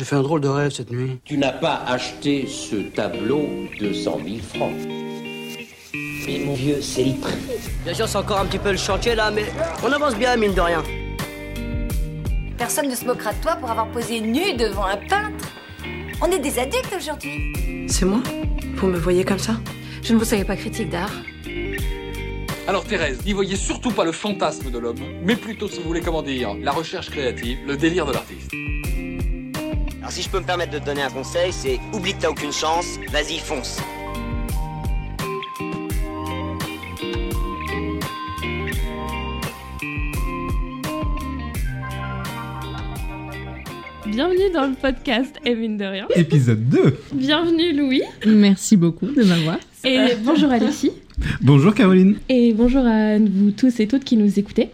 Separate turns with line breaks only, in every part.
J'ai fait un drôle de rêve cette nuit.
Tu n'as pas acheté ce tableau 200 000 francs.
Mais mon vieux, c'est les prix.
Bien sûr, c'est encore un petit peu le chantier là, mais on avance bien, mine de rien.
Personne ne se moquera de toi pour avoir posé nu devant un peintre. On est des adultes aujourd'hui.
C'est moi Vous me voyez comme ça
Je ne vous savais pas critique d'art.
Alors Thérèse, n'y voyez surtout pas le fantasme de l'homme, mais plutôt, si vous voulez comment dire, la recherche créative, le délire de l'artiste.
Alors si je peux me permettre de te donner un conseil, c'est oublie que t'as aucune chance, vas-y fonce.
Bienvenue dans le podcast Et mine de rien.
Épisode 2.
Bienvenue Louis.
Merci beaucoup de m'avoir.
Et bonjour Alexis.
Bonjour Caroline.
Et bonjour à vous tous et toutes qui nous écoutez.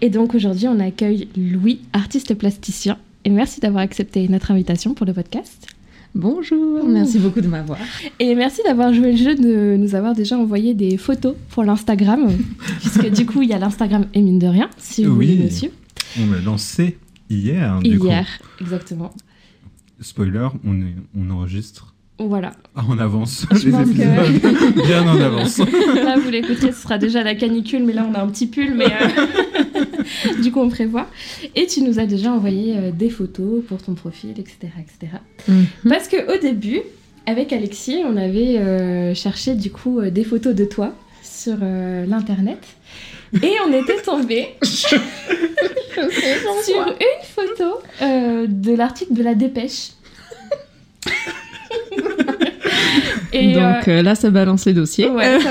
Et donc aujourd'hui on accueille Louis, artiste plasticien. Et merci d'avoir accepté notre invitation pour le podcast.
Bonjour, merci beaucoup de m'avoir.
Et merci d'avoir joué le jeu de nous avoir déjà envoyé des photos pour l'Instagram. puisque du coup il y a l'Instagram Et mine de rien, si vous
Oui.
voulez suivre.
On l'a lancé hier. du coup.
Hier, exactement.
Spoiler, on, est, on enregistre
Voilà.
en avance
Je
les
pense que-
épisodes. Bien en avance.
Là, vous l'écoutez, ce sera déjà la canicule, mais là, on a un petit pull, mais euh, du coup, on prévoit. Et tu nous as déjà envoyé euh, des photos pour ton profil, etc. etc.
Mhm.
Parce qu'au début, avec Alexis, on avait euh, cherché du coup euh, des photos de toi sur l'internet. Et on était tombé sur une photo de l'article de la dépêche. Et,
Donc euh, là, ça balance les dossiers.
Ouais, ça.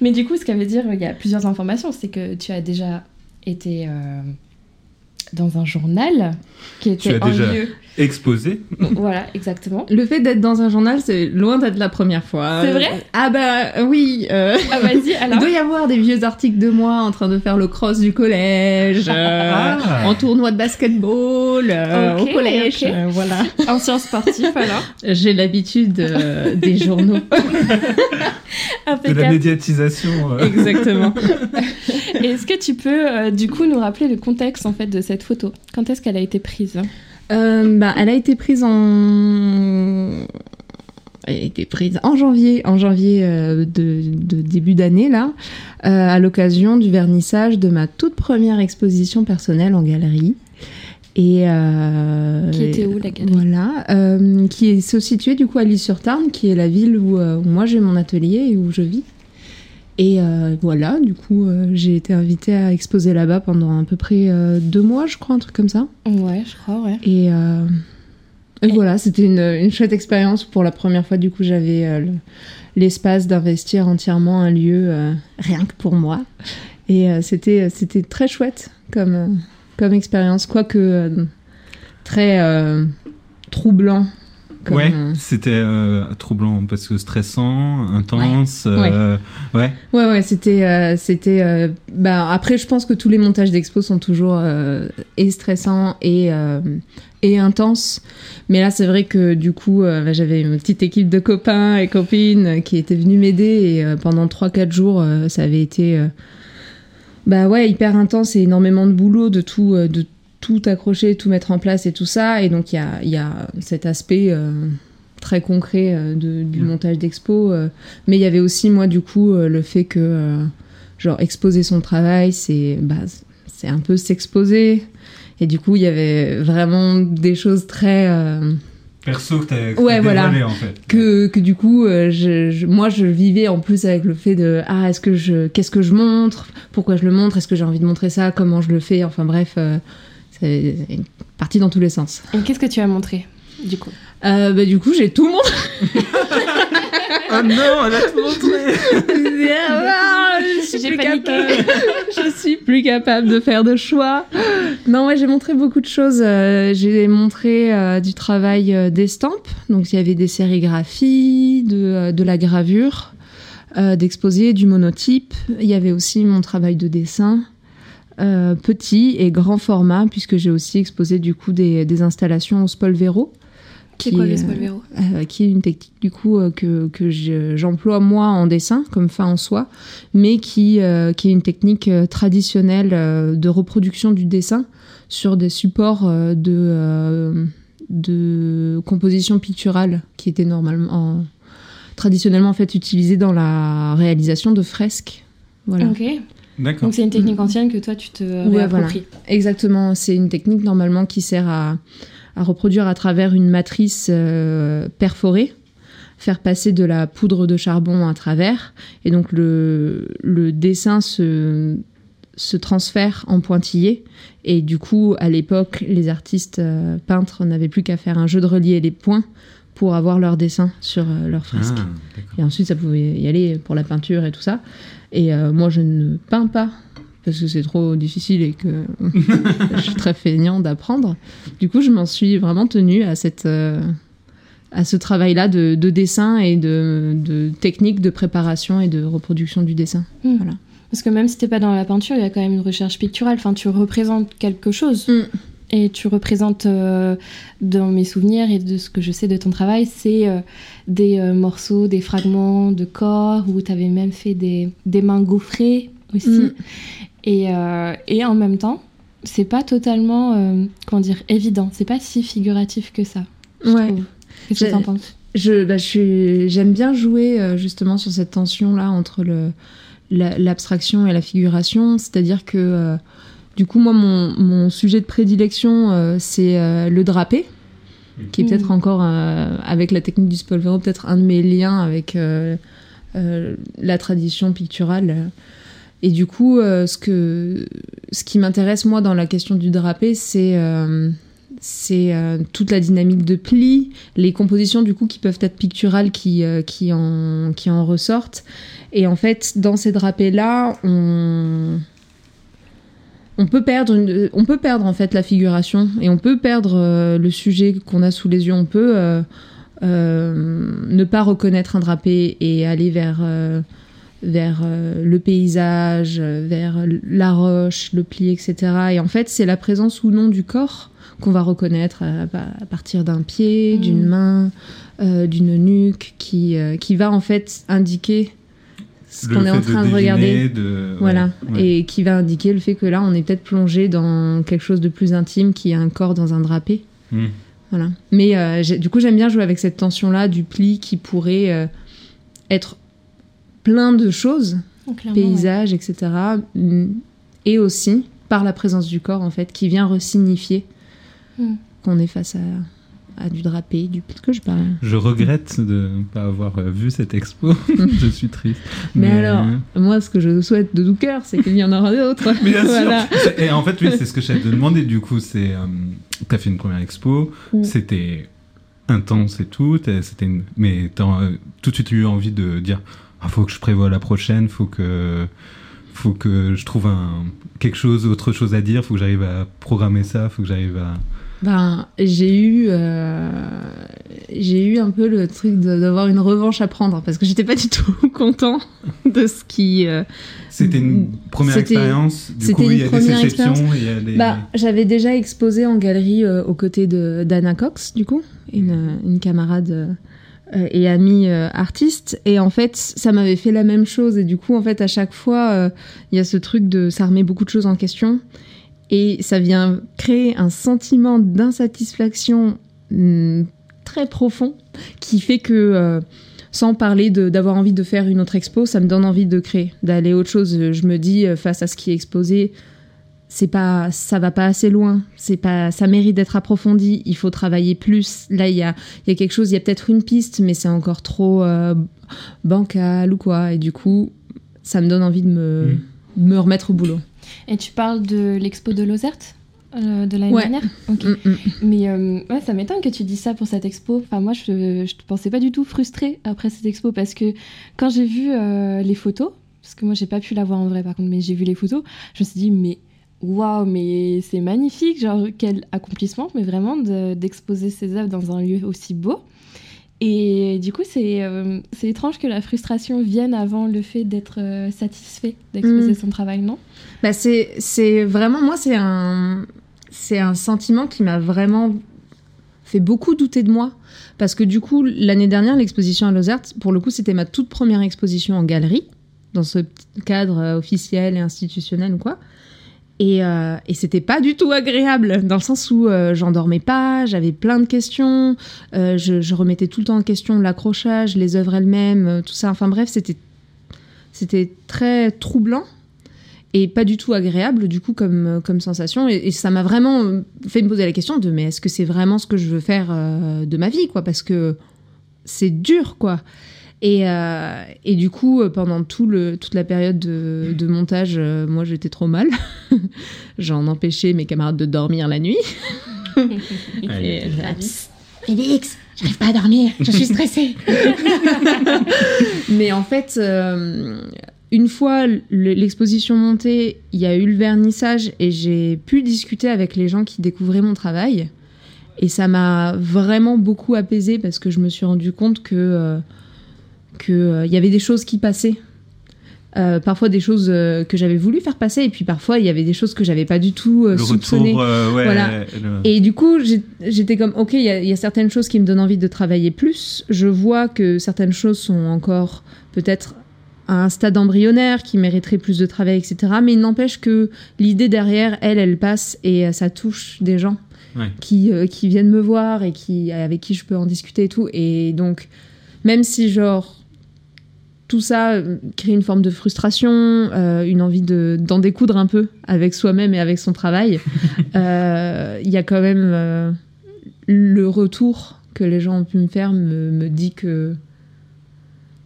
Mais du coup, ce veut dire, il y a plusieurs informations. C'est que tu as déjà été euh, dans un journal qui était
Tu as déjà-
lieu.
Exposé.
Voilà, exactement.
Le fait d'être dans un journal, c'est loin d'être la première fois.
C'est vrai
Euh, Ah bah euh, oui. euh,
Ah, vas-y,
Il
alors.
doit y avoir des vieux articles de moi en train de faire le cross du collège, euh,
Ah.
en tournoi de basketball, euh, au collège, euh, voilà.
Ancien sportif, alors.
J'ai l'habitude euh, des journaux.
De la médiatisation. euh.
Exactement.
Est-ce que tu peux, euh, du coup, nous rappeler le contexte, en fait, de cette photo Quand est-ce qu'elle a été prise
Euh, bah, elle a été prise en. Elle a été prise en janvier, en janvier euh, de, de début d'année là, euh, à l'occasion du vernissage de ma toute première exposition personnelle en galerie. Et euh,
Qui était où, la galerie?
Voilà, euh, qui est se située du coup à l'île-sur-Tarn, qui est la ville où, euh, où moi j'ai mon atelier et où je vis. Et euh, voilà, du coup, euh, j'ai été invitée à exposer là-bas pendant à peu près euh, deux mois, je crois, un truc comme ça.
Ouais, je crois, ouais.
Et, et
Et-
voilà, c'était une, une chouette expérience. Pour la première fois, du coup, j'avais le- l'espace d'investir entièrement un lieu rien que pour moi. Et c'était c'était très chouette comme, comme expérience, quoique très troublant. Comme,
Ouais,
euh,
c'était euh, troublant parce que stressant, intense. euh, ouais.
Ouais, ouais, c'était, euh, c'était. euh, bah, après, je pense que tous les montages d'expo sont toujours euh, et stressants et euh, et intenses. Mais là, c'est vrai que du coup, euh, bah, j'avais une petite équipe de copains et copines qui étaient venus m'aider et euh, pendant 3-4 jours, euh, ça avait été. euh, bah ouais, hyper intense et énormément de boulot, de tout, euh, de tout accrocher, tout mettre en place et tout ça. Et donc il y a, y a cet aspect euh, très concret euh, de- du
Mm.
montage d'expo. euh, mais il y avait aussi moi du coup le fait que genre exposer son travail, c'est bah, c'est un peu s'exposer. Et du coup il y avait vraiment des choses très
Perso que t'as
Ouais, voilà.
en fait.
que, que du coup, euh, je, je- moi, je vivais en plus avec le fait de ah, est-ce que je, qu'est-ce que je montre, pourquoi je le montre, est-ce que j'ai envie de montrer ça, comment je le fais, enfin bref, euh, c'est parti dans tous les sens.
Et qu'est-ce que tu as montré, du coup?
Euh, bah, du coup, j'ai tout montré.
Ah non, elle a tout montré.
Ah, je suis
J'ai
plus
paniqué.
je suis plus capable de faire de choix. Non, ouais, j'ai montré beaucoup de choses. Euh, j'ai montré euh, du travail euh, d'estampes. Donc, il y avait des sérigraphies, de, euh, de la gravure, euh, d'exposé, du monotype. Il y avait aussi mon travail de dessin. Euh, petit et grand format, puisque j'ai aussi exposé du coup des, des installations au Spolvero. Qui
quoi
est,
le
euh,
Spolvero?
euh, qui est une technique du coup euh, que, que je- j'emploie moi en dessin comme fin en soi, mais qui, euh, qui est une technique euh, traditionnelle euh, de reproduction du dessin sur des supports euh, de, euh, de composition picturale qui était normalement traditionnellement en fait utilisée dans la réalisation de fresques. Voilà.
D'accord.
Donc c'est une technique ancienne que toi tu te
Ouais,
réappropries.
Exactement, c'est une technique normalement qui sert à, à reproduire à travers une matrice euh, perforée, faire passer de la poudre de charbon à travers, et donc le, le dessin se, se transfère en pointillé, et du coup à l'époque les artistes euh, peintres n'avaient plus qu'à faire un jeu de relier les points pour avoir leur dessin sur euh, leur
Ah,
fresque.
d'accord.
Et ensuite, ça pouvait y aller pour la peinture et tout ça. Et euh, moi, je ne peins pas parce que c'est trop difficile et que je suis très feignant d'apprendre. Du coup, je m'en suis vraiment tenue à, cette, euh, à ce travail-là de, de dessin et de, de technique de préparation et de reproduction du dessin.
Hmm.
Voilà.
Parce que même si t'es pas dans la peinture, il y a quand même une recherche picturale. Enfin, tu représentes quelque chose.
Mm.
Et tu représentes, euh, dans mes souvenirs et de ce que je sais de ton travail, c'est euh, des euh, morceaux, des fragments de corps où tu avais même fait des, des mains gaufrées aussi.
Mm.
Et, et en même temps, c'est pas totalement, comment dire, évident. C'est pas si figuratif que ça.
Ouais.
Qu'est-ce que t'en penses?
Je, bah, je suis- j'aime bien jouer justement sur cette tension-là entre le, la- l'abstraction et la figuration. C'est-à-dire que, du coup, moi, mon, mon sujet de prédilection, euh, c'est euh, le drapé, qui est
Mhm.
peut-être encore, euh, avec la technique du spolvero, peut-être un de mes liens avec la tradition picturale. Et du coup, ce, que, ce qui m'intéresse, moi, dans la question du drapé, c'est... c'est euh, toute la dynamique de pli, les compositions du coup qui peuvent être picturales qui, euh, qui, en, qui en ressortent. Et en fait, dans ces drapés-là, on, on, peut perdre une- on peut perdre en fait la figuration et on peut perdre euh, le sujet qu'on a sous les yeux. On peut euh, euh, ne pas reconnaître un drapé et aller vers, vers le paysage, vers la roche, le pli, etc. Et en fait, c'est la présence ou non du corps qu'on va reconnaître à, à partir d'un pied,
Mm.
d'une main, euh, d'une nuque, qui, qui va en fait indiquer ce qu'on est en train de,
deviner,
regarder.
de-
Voilà,
ouais.
et qui va indiquer le fait que là, on est peut-être plongé dans quelque chose de plus intime, qui est un corps dans un drapé.
Hmm.
Voilà. Mais euh, du coup, j'aime bien jouer avec cette tension-là du pli qui pourrait euh, être plein de choses,
Clairement, ouais.
paysage, etc. mm, Et aussi par la présence du corps, en fait, qui vient resignifier
Mm.
qu'on est face à, à du drapé, du pli que je parle.
Je regrette de ne pas avoir euh, vu cette expo. je suis triste.
Mais, alors, moi, ce que je souhaite de tout cœur, c'est qu'il y en aura d'autres.
Mais bien sûr. Et en fait, oui, c'est ce que j'allais te demander. Du coup, c'est, euh, t'as fait une première expo,
Mm.
c'était intense et tout. C'était une... mais euh, tout de suite eu envie de dire, ah, faut que je prévoie la prochaine, faut que, faut que je trouve un quelque chose, autre chose à dire, faut que j'arrive à programmer ça, faut que j'arrive à.
Ben, j'ai eu, euh, j'ai eu un peu le truc d'avoir une revanche à prendre parce que j'étais pas du tout content de ce qui. euh,
C'était une première expérience. Du coup, il y a des
première
exceptions, a des.
Bah, j'avais déjà exposé en galerie euh, aux côtés de d'Anna Cox, du coup, une, une camarade et amie artiste. Et en fait, ça m'avait fait la même chose. Et du coup, en fait, à chaque fois, il y a ce truc de ça remet beaucoup de choses en question. Et ça vient créer un sentiment d'insatisfaction hum, très profond qui fait que, euh, sans parler d'avoir envie de faire une autre expo, ça me donne envie de créer, d'aller autre chose. Je me dis, euh, face à ce qui est exposé, c'est pas ça va pas assez loin. C'est pas ça mérite d'être approfondi. Il faut travailler plus. Là il y a il y a quelque chose. Il y a peut-être une piste mais c'est encore trop euh, bancal ou quoi. Et du coup ça me donne envie de me
Mm.
me remettre au boulot
Et tu parles de l'expo de Lozerte euh, de l'année
Ouais.
dernière Ok.
Mm, mm.
Mais euh, ouais, ça m'étonne que tu dis ça pour cette expo. Enfin, moi, je, te pensais pas du tout frustrée après cette expo parce que quand j'ai vu euh, les photos, parce que moi, j'ai pas pu la voir en vrai par contre, mais j'ai vu les photos, je me suis dit, mais waouh, mais c'est magnifique, genre quel accomplissement, mais vraiment de- d'exposer ses œuvres dans un lieu aussi beau. Et du coup, c'est euh, c'est étrange que la frustration vienne avant le fait d'être euh, satisfait d'exposer
Mm.
son travail, non?
Bah c'est c'est vraiment moi c'est un c'est un sentiment qui m'a vraiment fait beaucoup douter de moi. Parce que du coup l'année dernière l'exposition à Lozerte pour le coup c'était ma toute première exposition en galerie dans ce cadre euh, officiel et institutionnel ou quoi Et, euh, et c'était pas du tout agréable, dans le sens où euh, j'en dormais pas, j'avais plein de questions, euh, je, remettais tout le temps en question l'accrochage, les œuvres elles-mêmes, euh, tout ça. Enfin bref, c'était c'était très troublant et pas du tout agréable du coup comme, comme sensation. Et, et ça m'a vraiment fait me poser la question de mais est-ce que c'est vraiment ce que je veux faire de ma vie quoi? Parce que c'est dur quoi. Et, euh, et du coup, euh, pendant tout le, toute la période de, de montage, euh, moi j'étais trop mal. J'en empêchais mes camarades de dormir la nuit. Et, Félix, j'arrive pas à dormir, je suis stressée. Mais en fait, euh, une fois le- l'exposition montée, il y a eu le vernissage et j'ai pu discuter avec les gens qui découvraient mon travail. Et ça m'a vraiment beaucoup apaisée parce que je me suis rendu compte que euh, que, euh, il y avait des choses qui passaient. Euh, parfois des choses euh, que j'avais voulu faire passer et puis parfois il y avait des choses que j'avais pas du tout euh,
Le
soupçonnées.
retour, euh, ouais.
Voilà.
le-
Et du coup, j'étais comme, ok, il y, a- il y a certaines choses qui me donnent envie de travailler plus. Je vois que certaines choses sont encore peut-être à un stade embryonnaire qui mériterait plus de travail, etc. Mais il n'empêche que l'idée derrière, elle, elle passe et euh, ça touche des gens
Ouais.
qui, euh, qui viennent me voir et qui, avec qui je peux en discuter et tout. Et donc, même si genre tout ça euh, crée une forme de frustration, euh, une envie de d'en découdre un peu avec soi-même et avec son travail. euh, Il y a quand même euh, le retour que les gens ont pu me faire me, me dit que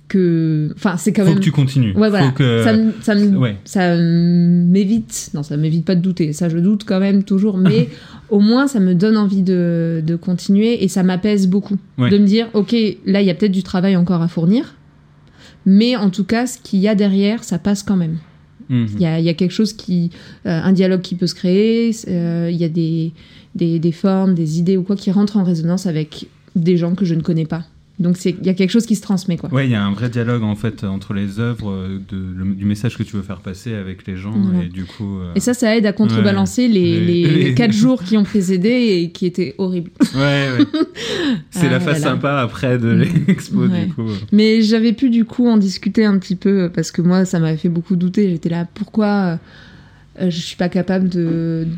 que enfin c'est quand
Faut
même
que tu continues.
ouais voilà
Faut que...
ça me- ça me-
Ouais.
ça m'évite non ça m'évite pas de douter ça je doute quand même toujours mais au moins ça me donne envie de, de continuer et ça m'apaise beaucoup
Ouais.
de me dire ok là il y a peut-être du travail encore à fournir mais en tout cas ce qu'il y a derrière ça passe quand même
Mhm.
il y a, il y a quelque chose qui euh, un dialogue qui peut se créer euh, il y a des, des, des formes des idées ou quoi qui rentrent en résonance avec des gens que je ne connais pas donc c'est il y a quelque chose qui se transmet quoi
Ouais, il y a un vrai dialogue en fait entre les œuvres, euh, de, le- du message que tu veux faire passer avec les gens
Voilà.
et du coup. euh,
Et ça, ça aide à contrebalancer les,
Les-
les,
les-
quatre jours qui ont précédé et qui étaient horribles.
Ouais, ouais. C'est
Ah,
la face
voilà.
sympa après de
Mm.
l'expo
Ouais.
du coup.
Mais j'avais pu du coup en discuter un petit peu parce que moi, ça m'avait fait beaucoup douter. J'étais là, pourquoi euh, je suis pas capable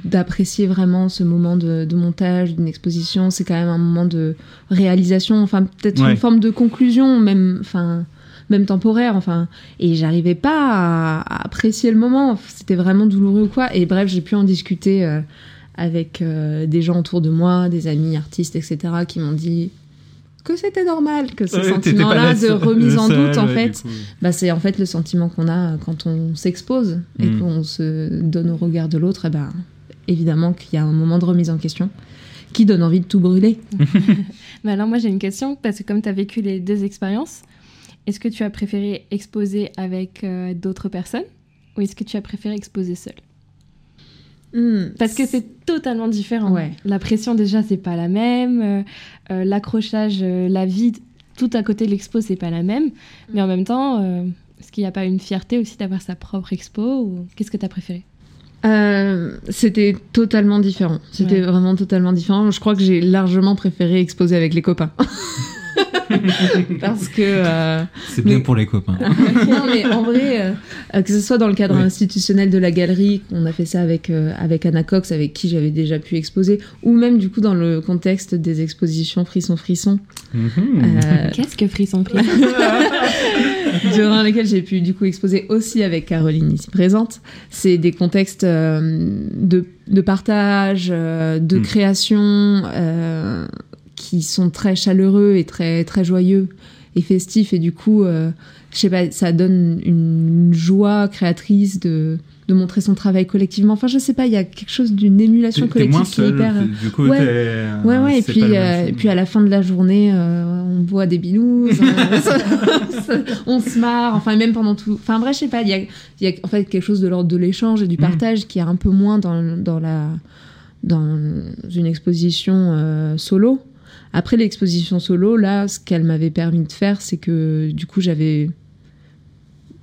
d'apprécier vraiment ce moment de, de montage d'une exposition C'est quand même un moment de réalisation, enfin peut-être
Ouais.
une forme de conclusion, même, enfin même temporaire, enfin. Et j'arrivais pas à, à apprécier le moment. C'était vraiment douloureux ou quoi. Et bref, j'ai pu en discuter. euh, avec euh, des gens autour de moi, des amis artistes, etc., qui m'ont dit que c'était normal, que ce
Ouais,
sentiment-là de remise en doute, en fait, bah, c'est en fait le sentiment qu'on a quand on s'expose et
Mm.
qu'on se donne au regard de l'autre. Et ben, évidemment qu'il y a un moment de remise en question qui donne envie de tout brûler.
Mais alors moi j'ai une question, parce que comme tu as vécu les deux expériences, est-ce que tu as préféré exposer avec euh, d'autres personnes ou est-ce que tu as préféré exposer seul Parce que c'est totalement différent.
Ouais.
La pression déjà c'est pas la même, euh, euh, l'accrochage, euh, la vie, tout à côté de l'expo c'est pas la même, mais en même temps, euh, est-ce qu'il n'y a pas une fierté aussi d'avoir sa propre expo ou qu'est-ce que tu as préféré
c'était totalement différent. C'était
Ouais.
vraiment totalement différent. Je crois que j'ai largement préféré exposer avec les copains. Parce que euh,
C'est bien
Mais-
pour les copains.
non, mais en vrai, euh, euh, que ce soit dans le cadre
Oui.
institutionnel de la galerie, on a fait ça avec, euh, avec Anna Cox, avec qui j'avais déjà pu exposer, ou même du coup dans le contexte des expositions Frisson Frisson,
Mhm.
euh,
Qu'est-ce que Frisson Frisson
durant lesquels j'ai pu du coup exposer aussi avec Caroline ici présente. C'est des contextes euh, de, de partage, euh, de
Mm.
création, euh, qui sont très chaleureux et très, très joyeux et festifs. Et du coup, euh, je sais pas, ça donne une joie créatrice de, de montrer son travail collectivement. Enfin, je sais pas, il y a quelque chose d'une émulation collective
moins
qui est hyper...
du coup,
Ouais.
t'es-
Ouais, ouais, et puis, euh, et puis à la fin de la journée, euh, on boit des binous, on, on se marre, enfin, même pendant tout. Enfin, bref, je sais pas, il y a, il y a en fait quelque chose de l'ordre de l'échange et du
Mm.
partage qui est un peu moins dans, dans, la, dans une exposition euh, solo. Après l'exposition solo, là, ce qu'elle m'avait permis de faire, c'est que du coup, j'avais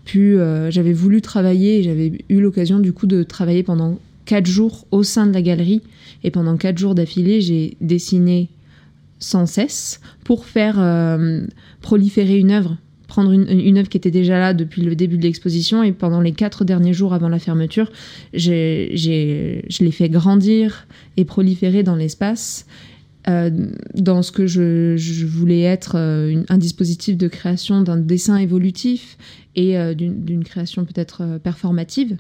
pu, euh, j'avais voulu travailler j'avais eu l'occasion du coup de travailler pendant quatre jours au sein de la galerie. Et pendant quatre jours d'affilée, j'ai dessiné sans cesse pour faire euh, proliférer une œuvre, prendre une, une œuvre qui était déjà là depuis le début de l'exposition et pendant les quatre derniers jours avant la fermeture, j'ai, j'ai, je l'ai fait grandir et proliférer dans l'espace. Euh, dans ce que je, je voulais être euh, une- un dispositif de création d'un dessin évolutif et euh, d'une création peut-être euh, performative.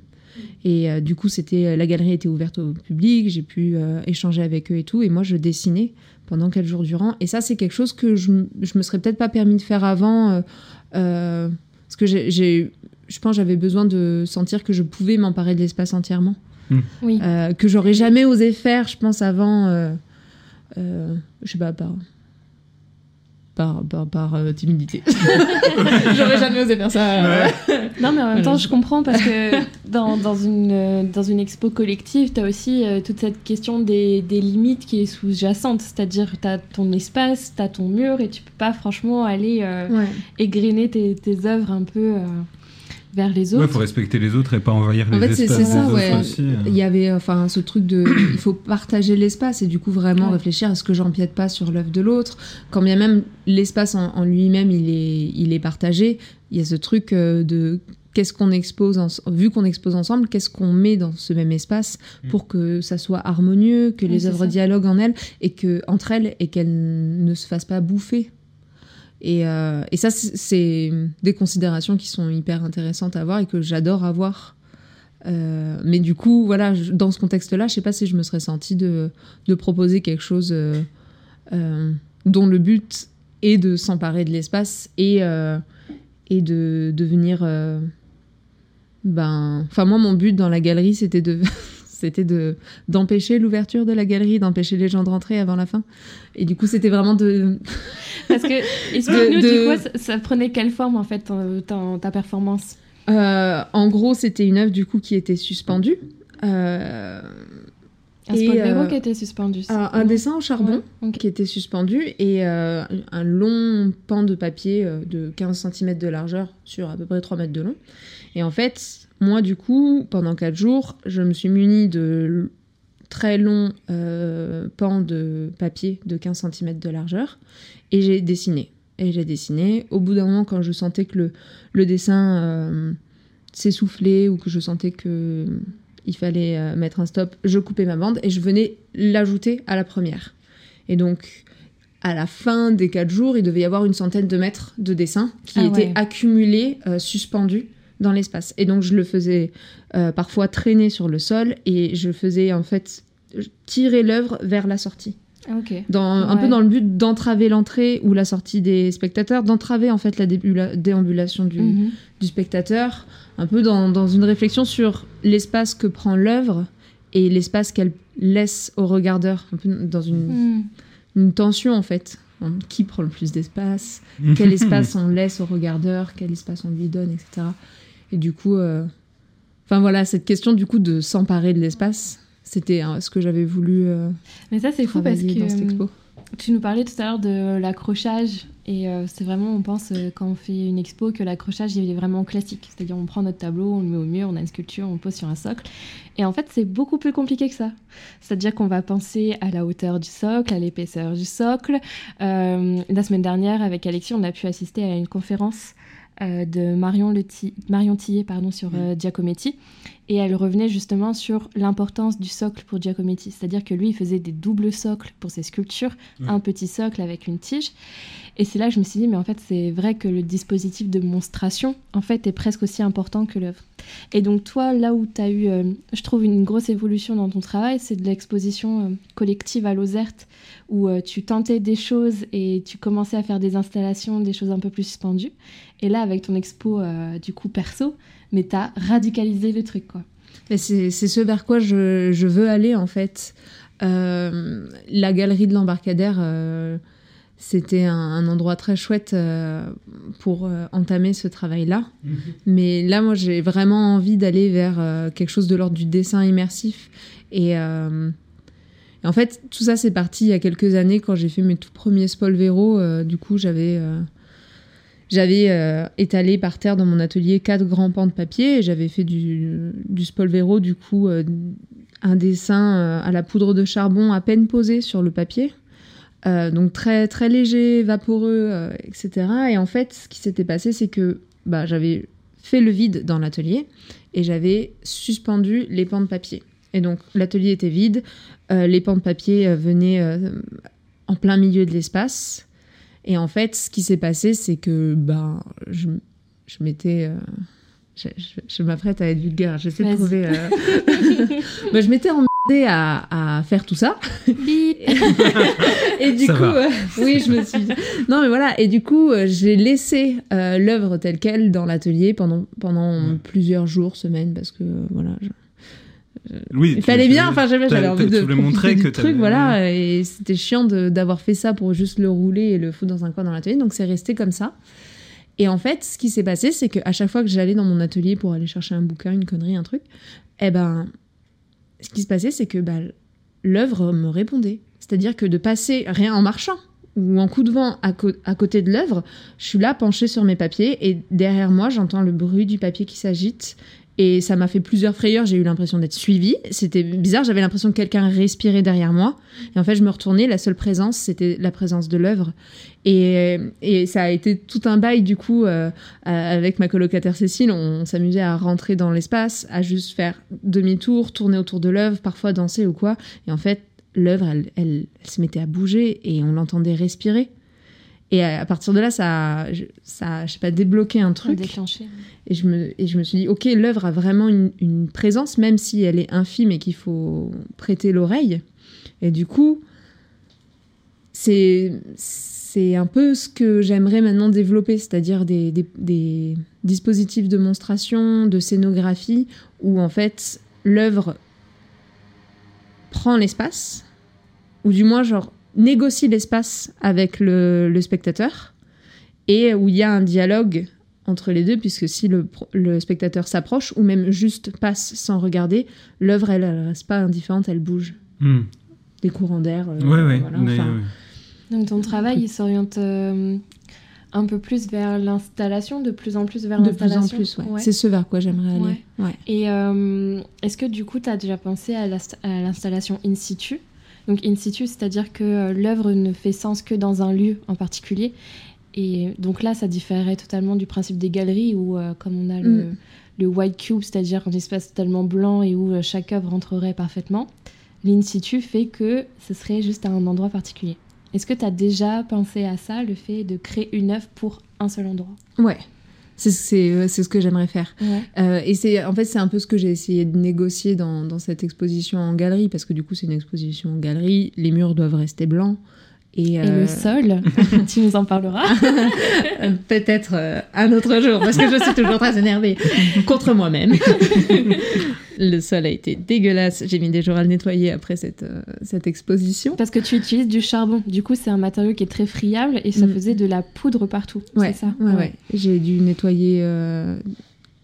Et euh, du coup, c'était la galerie était ouverte au public, j'ai pu euh, échanger avec eux et tout. Et moi, je dessinais pendant quatre jours durant. Et ça, c'est quelque chose que je, je me serais peut-être pas permis de faire avant, euh, euh, parce que j'ai- je pense, que j'avais besoin de sentir que je pouvais m'emparer de l'espace entièrement,
Oui.
Euh, que j'aurais jamais osé faire, je pense, avant. Euh, je sais pas par par, par, par, euh, timidité. J'aurais jamais osé faire ça. euh.
Non, mais en même temps,
Voilà.
je comprends parce que dans, dans, une, euh, dans une expo collective, tu as aussi euh, toute cette question des, des limites qui est sous-jacente. C'est-à-dire, tu as ton espace, tu as ton mur et tu peux pas franchement aller euh,
Ouais.
égrener tes, tes œuvres un peu euh, vers les
Ouais,
autres.
faut respecter les autres et pas envahir
En
les
fait, c'est
espaces
c'est
des
ça,
autres
ouais.
aussi. hein.
Il y avait enfin ce truc de. il faut partager l'espace et du coup vraiment
Ouais.
réfléchir à ce que j'empiète pas sur l'œuvre de l'autre. Quand bien même l'espace en, en lui-même il est, il est partagé, il y a ce truc euh, de qu'est-ce qu'on expose, en- vu qu'on expose ensemble, qu'est-ce qu'on met dans ce même espace pour que ça soit harmonieux, que
Oui,
les
c'est
œuvres
ça.
dialoguent en elles et que entre elles et qu'elles ne se fassent pas bouffer. Et, euh, et ça, c'est- des considérations qui sont hyper intéressantes à avoir et que j'adore avoir. Euh, mais du coup, voilà, dans ce contexte-là, je sais pas si je me serais sentie de, proposer quelque chose euh, dont le but est de s'emparer de l'espace et, et de devenir. ben, enfin, moi, mon but dans la galerie, c'était de. C'était de d'empêcher l'ouverture de la galerie, d'empêcher les gens de rentrer avant la fin. Et du coup, c'était vraiment de,
Parce que, explique-nous,
de-
du coup, ça, ça prenait quelle forme en fait ta performance?
Euh, en gros, c'était une œuvre du coup qui était suspendue. Euh,
Un
euh,
qui était suspendu.
un, un dessin au charbon
Ouais,
qui était suspendu et euh, un long pan de papier euh, de 15 cm de largeur sur à peu près 3 mètres de long. Et en fait, moi du coup, pendant 4 jours, je me suis munie de très longs euh, pans de papier de 15 cm de largeur et j'ai dessiné. Et j'ai dessiné. Au bout d'un moment, quand je sentais que le, le dessin euh, s'essoufflait ou que je sentais que il fallait euh, mettre un stop, je coupais ma bande et je venais l'ajouter à la première. Et donc, à la fin des quatre jours, il devait y avoir une centaine de mètres de dessin qui
Ah
étaient accumulés, suspendus dans l'espace. Et donc, je le faisais euh, parfois traîner sur le sol et je faisais en fait tirer l'œuvre vers la sortie
Ah, Ok.
dans, un peu dans le but d'entraver l'entrée ou la sortie des spectateurs, d'entraver en fait la débula- déambulation du,
Mhm.
du spectateur, un peu dans, dans une réflexion sur l'espace que prend l'œuvre et l'espace qu'elle laisse au regardeur, un peu dans une,
Mhm.
une tension en fait. Hein, Qui prend le plus d'espace Quel espace on laisse au regardeur Quel espace on lui donne, etc. Et du coup, euh, enfin voilà, cette question du coup de s'emparer de l'espace, c'était hein, ce que j'avais voulu euh,
Mais ça, c'est fou parce que
dans cette expo.
euh, tu nous parlais tout à l'heure de l'accrochage. Et c'est vraiment, on pense, quand on fait une expo, que l'accrochage, il est vraiment classique. C'est-à-dire, on prend notre tableau, on le met au mur, on a une sculpture, on le pose sur un socle. Et en fait, c'est beaucoup plus compliqué que ça. C'est-à-dire qu'on va penser à la hauteur du socle, à l'épaisseur du socle. Euh, la semaine dernière, avec Alexis, on a pu assister à une conférence euh, de Marion, Le Ti- Marion Tillet pardon, sur euh, Giacometti. Et elle revenait justement sur l'importance du socle pour Giacometti. C'est-à-dire que lui, il faisait des doubles socles pour ses sculptures, un petit socle avec une tige. Et c'est là que je me suis dit, mais en fait, c'est vrai que le dispositif de monstration, en fait, est presque aussi important que l'œuvre. Et donc, toi, là où tu as eu, euh, je trouve, une grosse évolution dans ton travail, c'est de l'exposition collective à Lozerte, où tu tentais des choses et tu commençais à faire des installations, des choses un peu plus suspendues. Et là, avec ton expo, euh, du coup, perso, mais tu as radicalisé le truc, quoi.
Et c'est c'est ce vers quoi je, je veux aller en fait. Euh, la galerie de l'embarcadère, euh, c'était un, un endroit très chouette euh, pour euh, entamer ce travail-là. Mais là, moi, j'ai vraiment envie d'aller vers euh, quelque chose de l'ordre du dessin immersif. Et, euh, et en fait, tout ça, c'est parti il y a quelques années quand j'ai fait mes tout premiers Spolvero. euh, du coup, j'avais euh, j'avais euh, étalé par terre dans mon atelier quatre grands pans de papier et j'avais fait du, Spolvero, du coup, euh, un dessin euh, à la poudre de charbon à peine posé sur le papier, donc très très léger, vaporeux, etc. Et en fait, ce qui s'était passé, c'est que bah, j'avais fait le vide dans l'atelier et j'avais suspendu les pans de papier. Et donc l'atelier était vide, les pans de papier venaient en plein milieu de l'espace. Et en fait, ce qui s'est passé, c'est que bah, je, je m'étais... euh, je, je- je m'apprête à être vulgaire, j'essaie de trouver... euh, bah, je m'étais emmerdée à, à faire tout ça. Et du
Ça
coup, euh, oui, je me suis. Non, mais voilà. Et du coup, j'ai laissé euh, l'œuvre telle quelle dans l'atelier pendant pendant plusieurs jours, semaines, parce que voilà.
Oui,
Il fallait bien. Enfin, j'avais envie
tu
de
voulais montrer que
truc, voilà. Et c'était chiant d'avoir fait ça pour juste le rouler et le foutre dans un coin dans l'atelier. Donc c'est resté comme ça. Et en fait, ce qui s'est passé, c'est qu'à chaque fois que j'allais dans mon atelier pour aller chercher un bouquin, une connerie, un truc, eh ben, ce qui se passait, c'est que bah, l'œuvre me répondait. C'est-à-dire que de passer rien en marchant ou en coup de vent à, à côté de l'œuvre, je suis là penchée sur mes papiers et derrière moi, j'entends le bruit du papier qui s'agite. Et ça m'a fait plusieurs frayeurs, j'ai eu l'impression d'être suivie. C'était bizarre, j'avais l'impression que quelqu'un respirait derrière moi. Et en fait, je me retournais, la seule présence, c'était la présence de l'œuvre. Et, et ça a été tout un bail, du coup, euh, avec ma colocataire Cécile, on, s'amusait à rentrer dans l'espace, à juste faire demi-tour, tourner autour de l'œuvre, parfois danser ou quoi. Et en fait, l'œuvre, elle, elle se mettait à bouger et on l'entendait respirer. Et à, à partir de là, ça, a- je- ça, je sais pas, débloqué un truc.
Déclenché.
Et je me, et je me suis dit, ok, l'œuvre a vraiment une, une présence, même si elle est infime et qu'il faut prêter l'oreille. Et du coup, c'est c'est un peu ce que j'aimerais maintenant développer, c'est-à-dire des, des, des dispositifs de monstration, de scénographie, où en fait l'œuvre prend l'espace, ou du moins genre négocie l'espace avec le, le spectateur, et où il y a un dialogue entre les deux, puisque si le, spectateur s'approche, ou même juste passe sans regarder, l'œuvre, elle, elle reste pas indifférente, elle bouge.
Hmm.
Des courants d'air. euh,
Ouais, ouais.
voilà,
mais,
enfin,
ouais.
Donc ton travail, il s'oriente euh, un peu plus vers l'installation, de plus en plus vers
de plus en
l'installation.
plus, ouais.
Ouais.
C'est ce vers quoi j'aimerais aller. Ouais.
Et euh, est-ce que du coup, tu as déjà pensé à l'installation in situ? Donc in situ, c'est-à-dire que euh, l'œuvre ne fait sens que dans un lieu en particulier. Et donc là, ça différerait totalement du principe des galeries où, euh, comme on a le,
Mm.
le white cube, c'est-à-dire un espace totalement blanc et où euh, chaque œuvre rentrerait parfaitement, l'in situ fait que ce serait juste à un endroit particulier. Est-ce que tu as déjà pensé à ça, le fait de créer une œuvre pour un seul endroit?
Ouais. C'est c'est euh, c'est ce que j'aimerais faire.
Ouais.
Euh, et c'est en fait c'est un peu ce que j'ai essayé de négocier dans, dans cette exposition en galerie parce que du coup c'est une exposition en galerie, les murs doivent rester blancs et,
Et
euh,
le sol, tu nous en parleras.
euh, peut-être euh, un autre jour parce que je suis toujours très énervée contre moi-même. le sol a été dégueulasse. J'ai mis des jours à le nettoyer après cette euh, cette exposition.
Parce que tu utilises du charbon. Du coup, c'est un matériau qui est très friable et ça
Mm.
faisait de la poudre partout.
Ouais,
c'est ça?
ouais, ouais. J'ai dû nettoyer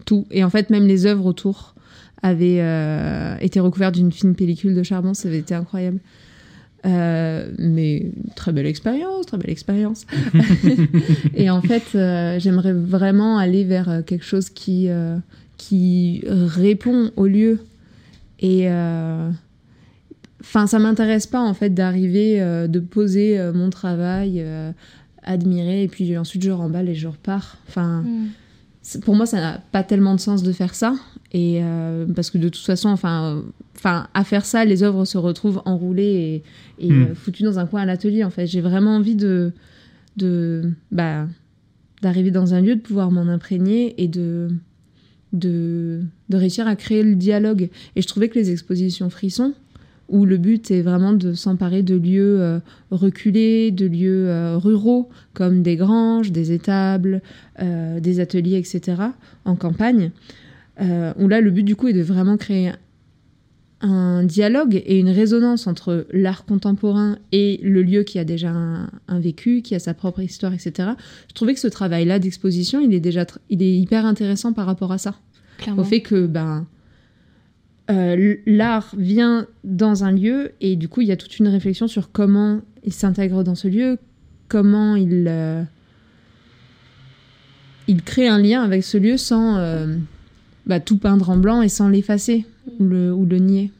tout. Et en fait, même les œuvres autour avaient été recouvertes d'une fine pellicule de charbon. Ça avait été incroyable. Euh, mais très belle expérience, très belle expérience. et en fait, euh, j'aimerais vraiment aller vers euh, quelque chose qui, qui répond au lieu. Et enfin, ça m'intéresse pas en fait d'arriver, de poser mon travail, admirer, et puis ensuite je remballe et je repars. Enfin,
Mm.
Pour moi, ça n'a pas tellement de sens de faire ça. Et euh, parce que de toute façon, enfin, euh, enfin, à faire ça, les œuvres se retrouvent enroulées et, et
Mm.
euh, foutues dans un coin à l'atelier. En fait, j'ai vraiment envie de, de, bah, d'arriver dans un lieu, de pouvoir m'en imprégner et de, de, de réussir à créer le dialogue. Et je trouvais que les expositions frissons, où le but est vraiment de s'emparer de lieux euh, reculés, de lieux euh, ruraux, comme des granges, des étables, euh, des ateliers, etc., en campagne, où là, le but du coup est de vraiment créer un dialogue et une résonance entre l'art contemporain et le lieu qui a déjà un, un vécu, qui a sa propre histoire, etc. Je trouvais que ce travail-là d'exposition, il est déjà, il est hyper intéressant par rapport à ça
Clairement.
au fait que ben euh, l'art vient dans un lieu et du coup il y a toute une réflexion sur comment il s'intègre dans ce lieu, comment il euh, il crée un lien avec ce lieu sans euh, bah, tout peindre en blanc et sans l'effacer ou le, ou le nier.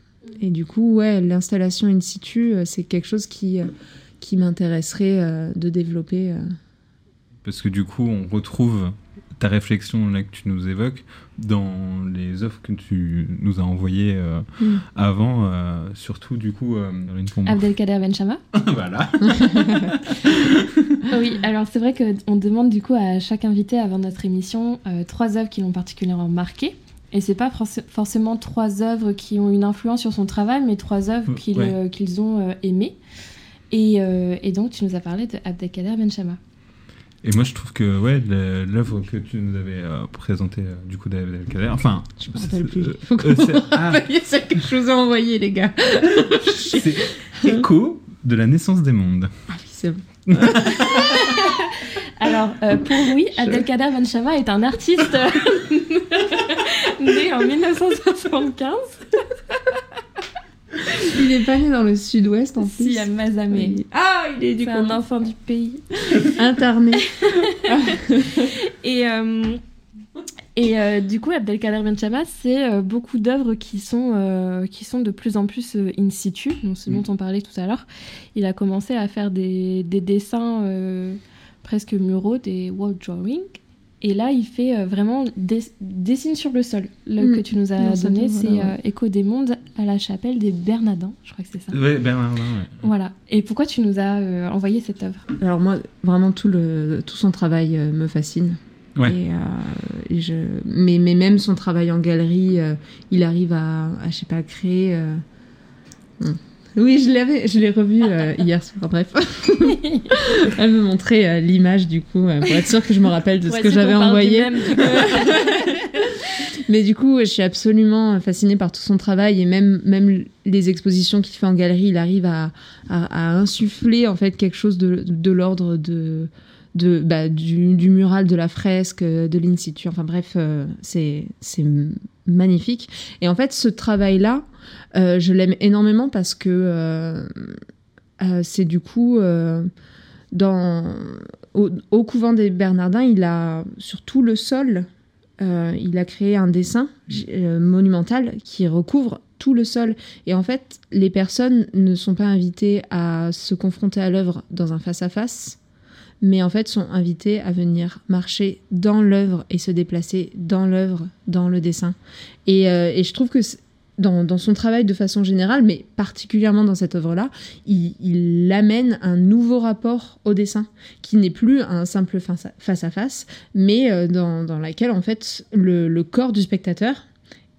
Et du coup ouais l'installation in situ c'est quelque chose qui qui m'intéresserait de développer.
Parce que du coup, on retrouve ta réflexion là que tu nous évoques dans les offres que tu nous as envoyées euh,
Mm.
avant, euh, surtout du coup, euh.
Abdelkader Benchama.
voilà.
Oui, alors c'est vrai qu'on demande du coup à chaque invité avant notre émission euh, trois œuvres qui l'ont particulièrement marqué. Et c'est pas forc- forcément trois œuvres qui ont une influence sur son travail, mais trois œuvres
Mm, ouais.
qu'ils ont aimées. Et, et donc tu nous as parlé de Abdelkader Benchama.
Et moi, je trouve que ouais, l'œuvre que tu nous avais euh, présentée euh, du coup d'Abdelkader, enfin,
Je me rappelle plus.
euh,
Faut
ah,
Voyez celle que je vous ai envoyée, les gars.
c'est Écho de la naissance des mondes.
Ah oui, c'est bon.
Alors, euh, pour oui, Abdelkader Benchama est un artiste né en 1975,
Il est pas né dans le sud-ouest en plus.
si à Mazamé.
Ah, il est du
C'est un
coup
enfant du pays.
interné.
Et, euh, et euh, du coup, Abdelkader Benchama, c'est euh, beaucoup d'œuvres qui, sont, qui sont de plus en plus in situ, donc ce
Mm.
dont on parlait tout à l'heure. Il a commencé à faire des, des dessins presque muraux, des wall drawings. Et là, il fait euh, vraiment des, dessine sur le sol. Le
Mm.
que tu nous as donné, c'est
ouais.
euh, Écho des mondes à la chapelle des Bernardins. Je crois que c'est ça.
Ouais, Bernardin, ouais.
Voilà. Et pourquoi tu nous as euh, envoyé cette œuvre?
Alors moi, vraiment tout le tout son travail euh, me fascine.
Ouais.
Et, euh, et je, mais, mais même son travail en galerie, euh, il arrive à, à, je sais pas, créer. euh, hmm. Oui, je l'avais, je l'ai revu euh, hier soir. Bref, elle me montrait euh, l'image du coup euh, pour être sûre que je me rappelle de ce que j'avais envoyé. Mais du coup, je suis absolument fascinée par tout son travail et même, même les expositions qu'il fait en galerie, il arrive à, à, à insuffler en fait quelque chose de, de l'ordre de, de, bah, du, du mural, de la fresque, de l'in situ. Enfin bref, euh, c'est magnifique. Et en fait, ce travail-là, euh, je l'aime énormément parce que euh, euh, c'est du coup au, couvent des Bernardins, il a sur tout le sol, il a créé un dessin monumental qui recouvre tout le sol. Et en fait, les personnes ne sont pas invitées à se confronter à l'œuvre dans un face-à-face, mais en fait sont invitées à venir marcher dans l'œuvre et se déplacer dans l'œuvre, dans le dessin. Et, euh, je trouve que dans, son travail de façon générale, mais particulièrement dans cette œuvre-là, il, amène un nouveau rapport au dessin, qui n'est plus un simple face- face-à-face, mais euh, dans, dans laquelle en fait le, le corps du spectateur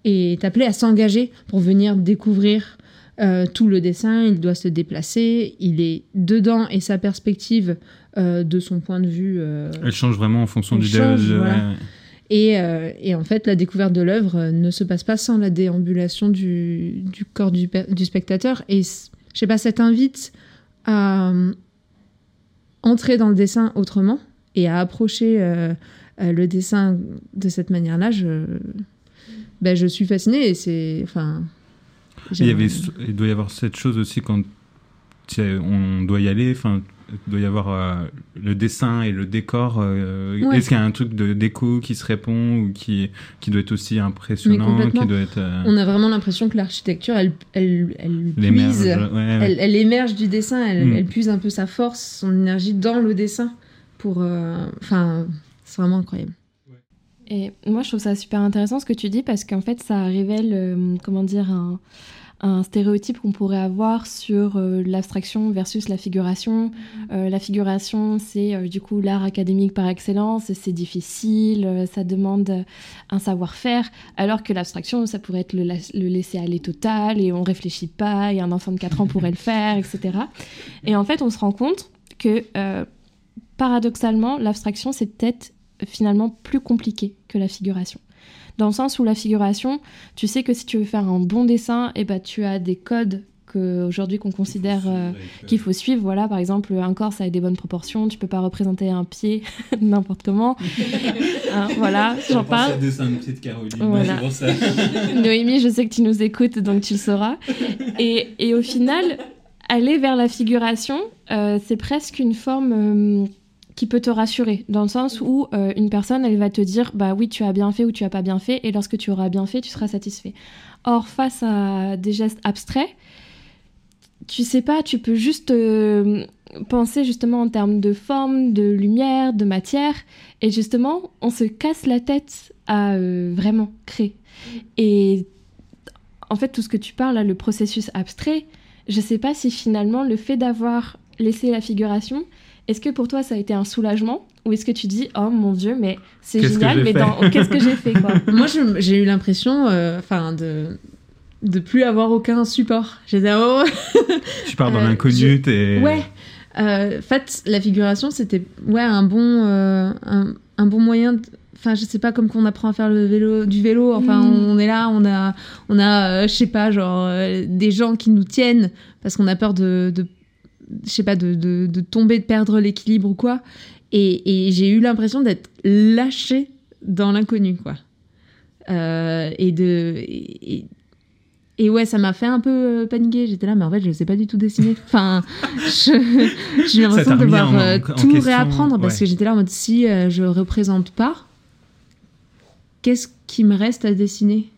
est appelé à s'engager pour venir découvrir euh, tout le dessin, il doit se déplacer, il est dedans et sa perspective euh, de son point de vue. euh,
Elle change vraiment en fonction du
change,
de-
voilà.
ouais, ouais.
et, euh, et en fait, la découverte de l'œuvre ne se passe pas sans la déambulation du, du corps du, pe- du spectateur. Et je sais pas, ça t'invite à entrer dans le dessin autrement et à approcher le dessin de cette manière-là. Je, ben, je suis fascinée et c'est. Enfin.
Il, y
j'aime-
avait, il doit y avoir cette chose aussi quand on doit y aller. Enfin, il doit y avoir euh, le dessin et le décor. euh,
Ouais.
Est-ce qu'il y a un truc de déco qui se répond ou qui, qui doit être aussi impressionnant, qui doit être euh,
On a vraiment l'impression que l'architecture, elle, elle, elle puise.
ouais, ouais.
Elle, elle émerge du dessin, elle,
Mm.
elle puise un peu sa force, son énergie dans le dessin. Pour, euh, enfin, c'est vraiment incroyable.
Et moi, je trouve ça super intéressant ce que tu dis parce qu'en fait, ça révèle, euh, comment dire, un, un stéréotype qu'on pourrait avoir sur euh, l'abstraction versus la figuration. Euh, la figuration, c'est euh, du coup l'art académique par excellence, c'est difficile, ça demande un savoir-faire, alors que l'abstraction, ça pourrait être le, la- le laisser aller total et on réfléchit pas et un enfant de 4 ans pourrait le faire, etc. Et en fait, on se rend compte que paradoxalement, l'abstraction, c'est peut-être finalement plus compliqué que la figuration. Dans le sens où la figuration, tu sais que si tu veux faire un bon dessin, eh ben, tu as des codes aujourd'hui qu'on considère euh, qu'il faut suivre. Voilà, par exemple, un corps, ça a des bonnes proportions. Tu peux pas représenter un pied n'importe comment. Hein, voilà, j'en parle.
dessin de petite Caroline.
Voilà.
ça.
Noémie, je sais que tu nous écoutes, donc tu le sauras. Et, et au final, aller vers la figuration, euh, c'est presque une forme euh, qui peut te rassurer, dans le sens où euh, une personne, elle va te dire, bah oui, tu as bien fait ou tu as pas bien fait, et lorsque tu auras bien fait, tu seras satisfait. Or, face à des gestes abstraits, tu sais pas, tu peux juste euh, penser justement en termes de forme, de lumière, de matière. Et justement, on se casse la tête à euh, vraiment créer. Et en fait, tout ce que tu parles, là, le processus abstrait, je sais pas si finalement le fait d'avoir laissé la figuration, est-ce que pour toi ça a été un soulagement ou est-ce que tu dis oh mon dieu mais c'est génial mais dans qu'est-ce que j'ai fait quoi
Moi, je- j'ai eu l'impression, euh, enfin, de de plus avoir aucun support. J'étais oh,
Tu pars dans
Euh,
l'inconnu, t'es.
ouais. Euh, en fait, la figuration, c'était ouais un bon euh, un, un bon moyen. de- Enfin, je sais pas comme qu'on apprend à faire le vélo du vélo. Enfin,
Mm.
on est là, on a on a euh, je sais pas genre euh, des gens qui nous tiennent parce qu'on a peur de, de je sais pas de, de, de tomber, de perdre l'équilibre ou quoi. Et, et j'ai eu l'impression d'être lâchée dans l'inconnu quoi. Euh, et de et, ouais, ça m'a fait un peu euh, paniquer. J'étais là, mais en fait, je sais pas du tout dessiner. Enfin, j'ai l'impression de devoir
en-
euh,
en
tout réapprendre parce que j'étais là en mode si je représente pas, qu'est-ce qui me reste à dessiner?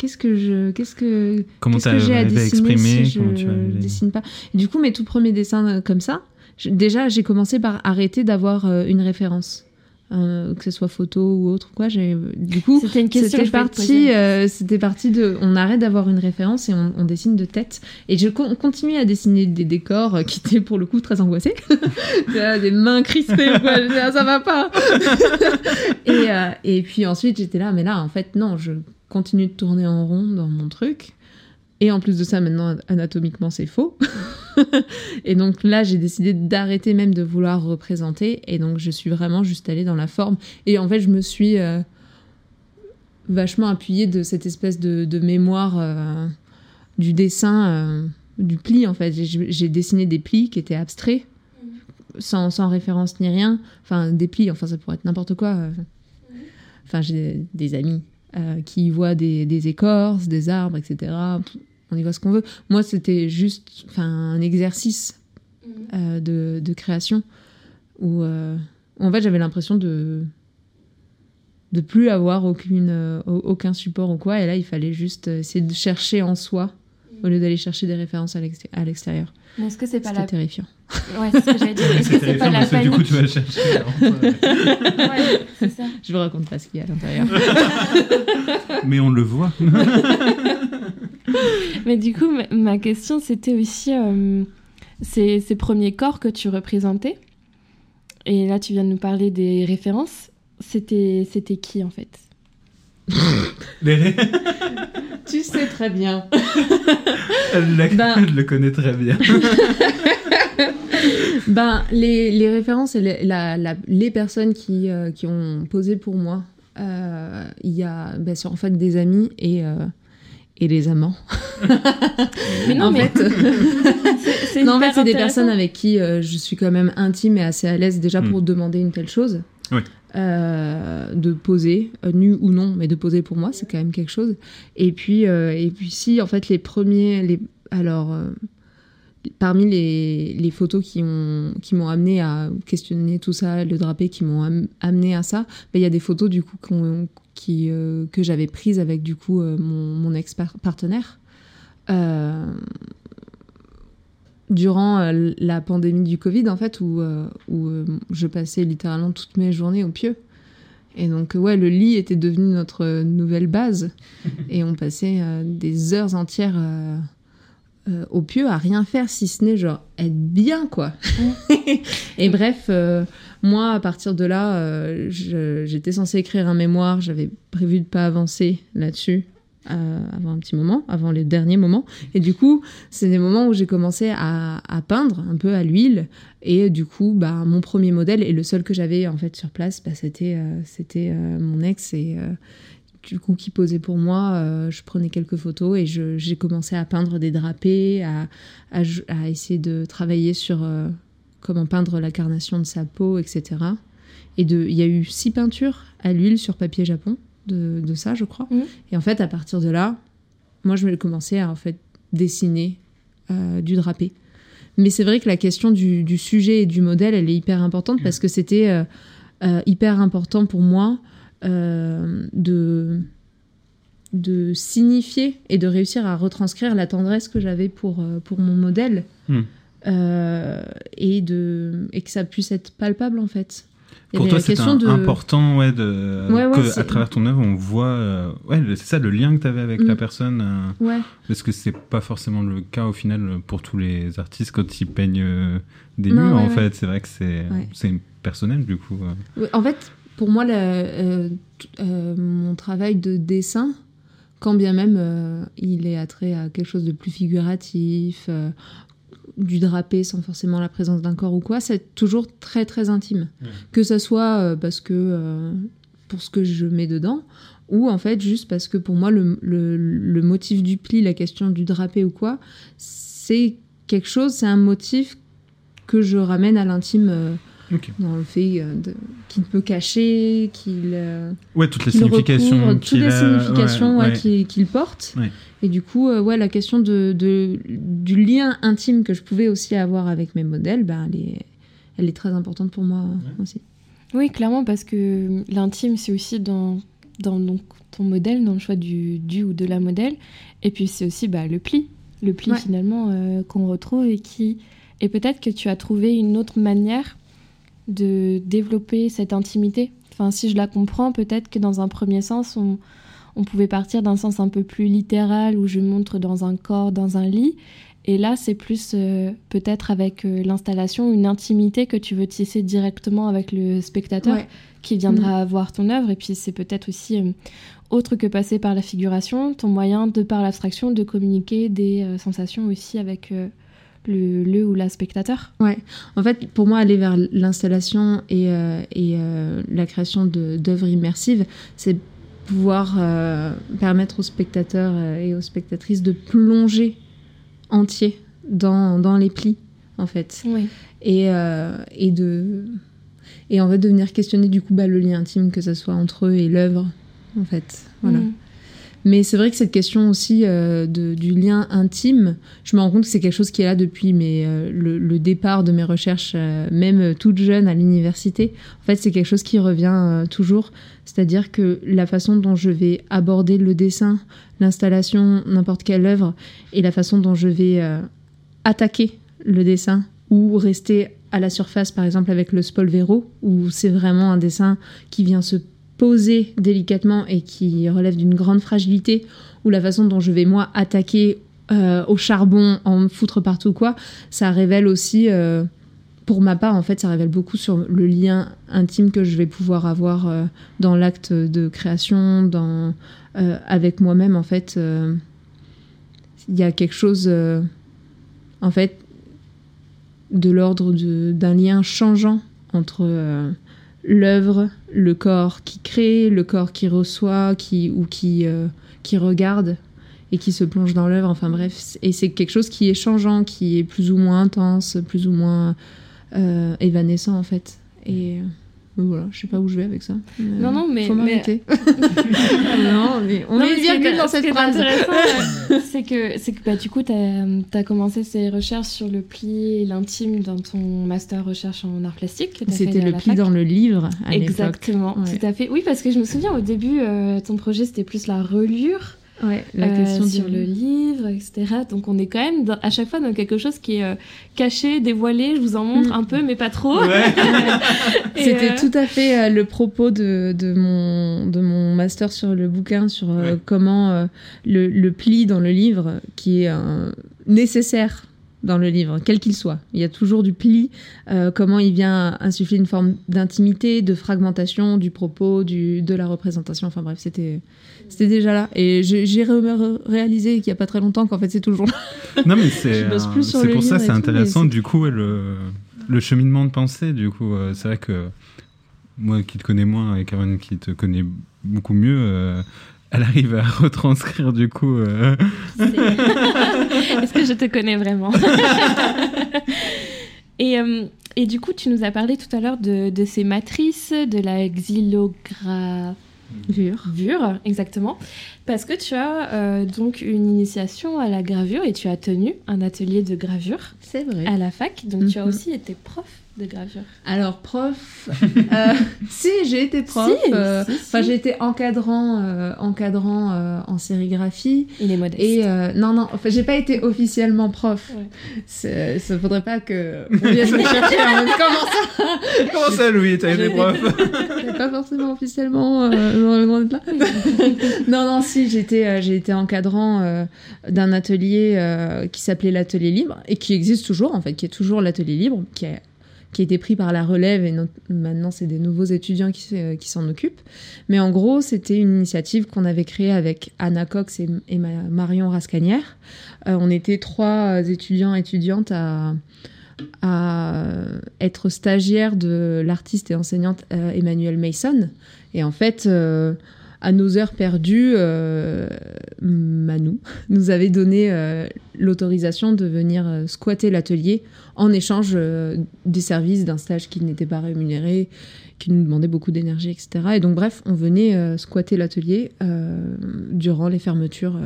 Qu'est-ce que je, qu'est-ce que,
Comment
qu'est-ce
t'as
que j'ai à dessiner
exprimer
si je
tu
dessine pas Et Du coup, mes tout premiers dessins euh, comme ça, je- déjà, j'ai commencé par arrêter d'avoir euh, une référence. Euh, que ce soit photo ou autre quoi. J'ai du coup
C'était une question
c'était parti euh, c'était parti de on arrête d'avoir une référence et on, on dessine de tête. Et je con- continue à dessiner des décors euh, qui étaient pour le coup très angoissés. Des mains crispées quoi. Je disais, ça va pas. Et, euh, et puis ensuite j'étais là mais là en fait non je continue de tourner en rond dans mon truc. Et en plus de ça maintenant anatomiquement c'est faux. Et donc là j'ai décidé d'arrêter même de vouloir représenter. Et donc je suis vraiment juste allée dans la forme. Et en fait je me suis euh, vachement appuyée de cette espèce de, mémoire euh, du dessin euh, du pli en fait. J'ai dessiné des plis qui étaient abstraits sans, sans référence ni rien. Enfin des plis enfin ça pourrait être n'importe quoi enfin j'ai des amis euh, qui y voient des, des écorces des arbres etc on y voit ce qu'on veut. Moi c'était juste un exercice euh, de, de création où euh, en fait j'avais l'impression de de plus avoir aucune au- aucun support ou quoi. Et là il fallait juste essayer de chercher en soi au lieu d'aller chercher des références à l'exté- à l'extérieur
Mais est-ce que c'est pas
c'était
la
terrifiant
ouais c'est ce que j'allais dire est-ce que c'est pas la
parce que du
panique
coup, tu vas chercher. alors, ouais.
C'est ça
je vous raconte pas ce qu'il y a à l'intérieur
Mais on le voit.
Mais du coup, ma- question, c'était aussi euh, ces, ces premiers corps que tu représentais. Et là, tu viens de nous parler des références. C'était, c'était qui, en fait?
Tu sais très bien
Elle, la-
Ben-
elle le connaît très bien.
Ben, les, les références et les, la- la- les personnes qui, euh, qui ont posé pour moi, euh, il y a ben, en fait des amis et, euh, et les amants.
Mais non,
en
mais
fait,
c'est, c'est
non, en fait,
hyper
c'est des personnes avec qui euh, je suis quand même intime et assez à l'aise déjà pour demander une telle chose.
Oui.
Euh, de poser, euh, nu ou non, mais de poser pour moi, c'est quand même quelque chose. Et puis, euh, et puis si, en fait, les premiers, les, alors, parmi les, les photos qui ont qui m'ont amené à questionner tout ça, le drapé, qui m'ont am- amené à ça, ben, il y a des photos du coup qui que j'avais prises avec du coup mon, mon ex partenaire. Durant euh, la pandémie du Covid, en fait, où, euh, où euh, je passais littéralement toutes mes journées au pieu. Et donc, ouais, le lit était devenu notre nouvelle base. et on passait euh, des heures entières euh, euh, au pieu à rien faire, si ce n'est genre être bien, quoi. et bref, moi, à partir de là, j'étais censée écrire un mémoire. J'avais prévu de pas avancer là-dessus. Euh, avant un petit moment, avant les derniers moments. Et du coup, c'est des moments où j'ai commencé à, peindre un peu à l'huile. Et du coup, bah, mon premier modèle et le seul que j'avais en fait sur place, bah, c'était euh, c'était euh, mon ex et du coup qui posait pour moi. je prenais quelques photos et j'ai commencé à peindre des drapés, à, à, à essayer de travailler sur comment peindre la carnation de sa peau, etc. Et il y a eu six peintures à l'huile sur papier japon de, de ça, je crois.
Mhm.
Et en fait, à partir de là, moi, je vais commencer à en fait dessiner euh, du drapé. Mais c'est vrai que la question du, du sujet et du modèle, elle est hyper importante parce que c'était euh, euh, hyper important pour moi euh, de de signifier et de réussir à retranscrire la tendresse que j'avais pour, pour mon modèle
Hmm.
euh, et, de, et que ça puisse être palpable en fait. Y
Pour
avait
toi, c'est
de-
important ouais, de,
Ouais, ouais,
que
c'est-
à travers ton œuvre, on voit. euh, ouais, c'est ça, le lien que tu avais avec
Mm.
la personne. euh,
Ouais.
parce que c'est pas forcément le cas au final pour tous les artistes quand ils peignent euh, des
Non,
murs. en fait, c'est vrai que c'est c'est personnel du coup.
En fait, pour moi, la- euh, mon travail de dessin, quand bien même euh, il est attrait à quelque chose de plus figuratif, euh, du drapé sans forcément la présence d'un corps ou quoi, c'est toujours très très intime. Que ça soit euh, parce que euh, pour ce que je mets dedans, ou en fait juste parce que pour moi le, le- le motif du pli, la question du drapé ou quoi, c'est quelque chose, c'est un motif que je ramène à l'intime. Dans le fait euh, qu'il peut cacher, qu'il euh,
Ouais, toutes les
qu'il
significations.
recouvre, toutes
qu'il
les
a-
significations
ouais,
ouais,
ouais.
qu'il porte.
Ouais.
Et du coup, euh, ouais, la question de, de- du lien intime que je pouvais aussi avoir avec mes modèles, ben, elle, est, elle est très importante pour moi aussi.
Oui, clairement, parce que l'intime, c'est aussi dans, dans donc, ton modèle, dans le choix du, du ou de la modèle. Et puis, c'est aussi bah, le pli. Le pli,
Ouais.
finalement, euh, qu'on retrouve et qui. Et peut-être que tu as trouvé une autre manière de développer cette intimité. Enfin, si je la comprends, peut-être que dans un premier sens, on, on pouvait partir d'un sens un peu plus littéral où je montre dans un corps, dans un lit. Et là, c'est plus euh, peut-être avec euh, l'installation une intimité que tu veux tisser directement avec le spectateur
Ouais.
qui viendra voir ton œuvre. Et puis c'est peut-être aussi euh, autre que passer par la figuration, ton moyen de par l'abstraction de communiquer des sensations aussi avec le, le ou la spectateur.
Ouais. En fait, pour moi, aller vers l'installation et, euh, et euh, la création de- d'œuvres immersives, c'est pouvoir euh, permettre aux spectateurs et aux spectatrices de plonger entier dans, dans les plis, en fait. Et, et de et en fait de venir questionner du coup bah, le lien intime que ce soit entre eux et l'œuvre en fait voilà
Mhm.
Mais c'est vrai que cette question aussi euh, du lien intime je me rends compte que c'est quelque chose qui est là depuis mais euh, le, départ de mes recherches euh, même toute jeune à l'université en fait c'est quelque chose qui revient toujours. C'est-à-dire que la façon dont je vais aborder le dessin l'installation n'importe quelle œuvre et la façon dont je vais attaquer le dessin ou rester à la surface, par exemple avec le Spolvero, où c'est vraiment un dessin qui vient se poser délicatement et qui relève d'une grande fragilité, ou la façon dont je vais moi attaquer euh, au charbon, en me foutre partout quoi, ça révèle aussi, euh, pour ma part en fait, ça révèle beaucoup sur le lien intime que je vais pouvoir avoir euh, dans l'acte de création, dans, avec moi-même en fait. Il y a quelque chose, en fait, de l'ordre d'un lien changeant entre l'œuvre, le corps qui crée, le corps qui reçoit, qui ou qui euh, qui regarde et qui se plonge dans l'œuvre. Enfin bref, et c'est quelque chose qui est changeant, qui est plus ou moins intense, plus ou moins euh, évanescent en fait. Et euh, voilà, je sais pas où je vais avec ça. Euh,
Non, non, mais-
faut
mais-
m'arrêter. non, mais on
Non, mais ce qui est-
virgule dans
ce
cette phrase.
euh, c'est que, c'est que bah, du coup, tu as, commencé ces recherches sur le pli et l'intime dans ton master recherche en art plastique.
C'était le pli
fac.
dans le livre à l'époque.
Exactement,
Ouais.
tout à fait. Oui, parce que je me souviens au début, euh, ton projet c'était plus la relure.
Ouais, la
euh,
question
sur
du-
le livre, etc. Donc on est quand même dans- à chaque fois dans quelque chose qui est euh, caché, dévoilé. Je vous en montre
Mm.
un peu, mais pas trop.
C'était
euh,
tout à fait euh, le propos de, de, mon, de mon master sur le bouquin, sur euh, comment euh, le, le pli dans le livre, qui est euh, nécessaire dans le livre, quel qu'il soit. Il y a toujours du pli, euh, comment il vient insuffler une forme d'intimité, de fragmentation du propos, du, de la représentation. Enfin bref, c'était c'était déjà là. Et j'ai j'ai ré- réalisé qu'il n'y a pas très longtemps qu'en fait c'est toujours là.
Non, mais c'est euh, pour ça, c'est intéressant du coup le, le cheminement de pensée. Du coup, euh, c'est vrai que moi qui te connais moins et Caroline qui te connaît beaucoup mieux, euh, elle arrive à retranscrire du coup. euh,
Est-ce que je te connais vraiment? Et, euh, et du coup, tu nous as parlé tout à l'heure de, de ces matrices, de la xylogra...
Vure.
Vure, exactement. Parce que tu as euh, donc une initiation à la gravure et tu as tenu un atelier de gravure
C'est vrai.
à la fac. Donc tu as
Mhm.
aussi été prof de gravure.
Alors, prof. euh, si, j'ai été prof.
Si,
euh,
si, si.
Enfin, j'ai été encadrant, euh, encadrant euh, en sérigraphie.
Il est modeste.
Et euh, non, non, enfin, j'ai pas été officiellement prof.
Ouais.
Ça faudrait pas que on vienne me chercher en mode comment ça?
Comment ça, Louis T'as été
J'ai-
prof?
J'ai pas forcément officiellement euh, dans le grand là. non, non, si, j'étais euh, j'ai été encadrant euh, d'un atelier euh, qui s'appelait l'Atelier Libre et qui existe toujours, en fait, qui est toujours l'Atelier Libre, qui a, qui été pris par la relève et maintenant c'est des nouveaux étudiants qui, se- qui s'en occupent. Mais en gros, c'était une initiative qu'on avait créée avec Anna Cox et, et ma- Marion Rascanière. Euh, on était trois étudiants étudiantes à être stagiaire de l'artiste et enseignante euh, Emmanuel Mason. Et en fait, euh, à nos heures perdues, euh, Manu nous avait donné euh, l'autorisation de venir euh, squatter l'atelier en échange euh, des services d'un stage qui n'était pas rémunéré, qui nous demandait beaucoup d'énergie, etc. Et donc, bref, on venait squatter l'atelier durant les fermetures.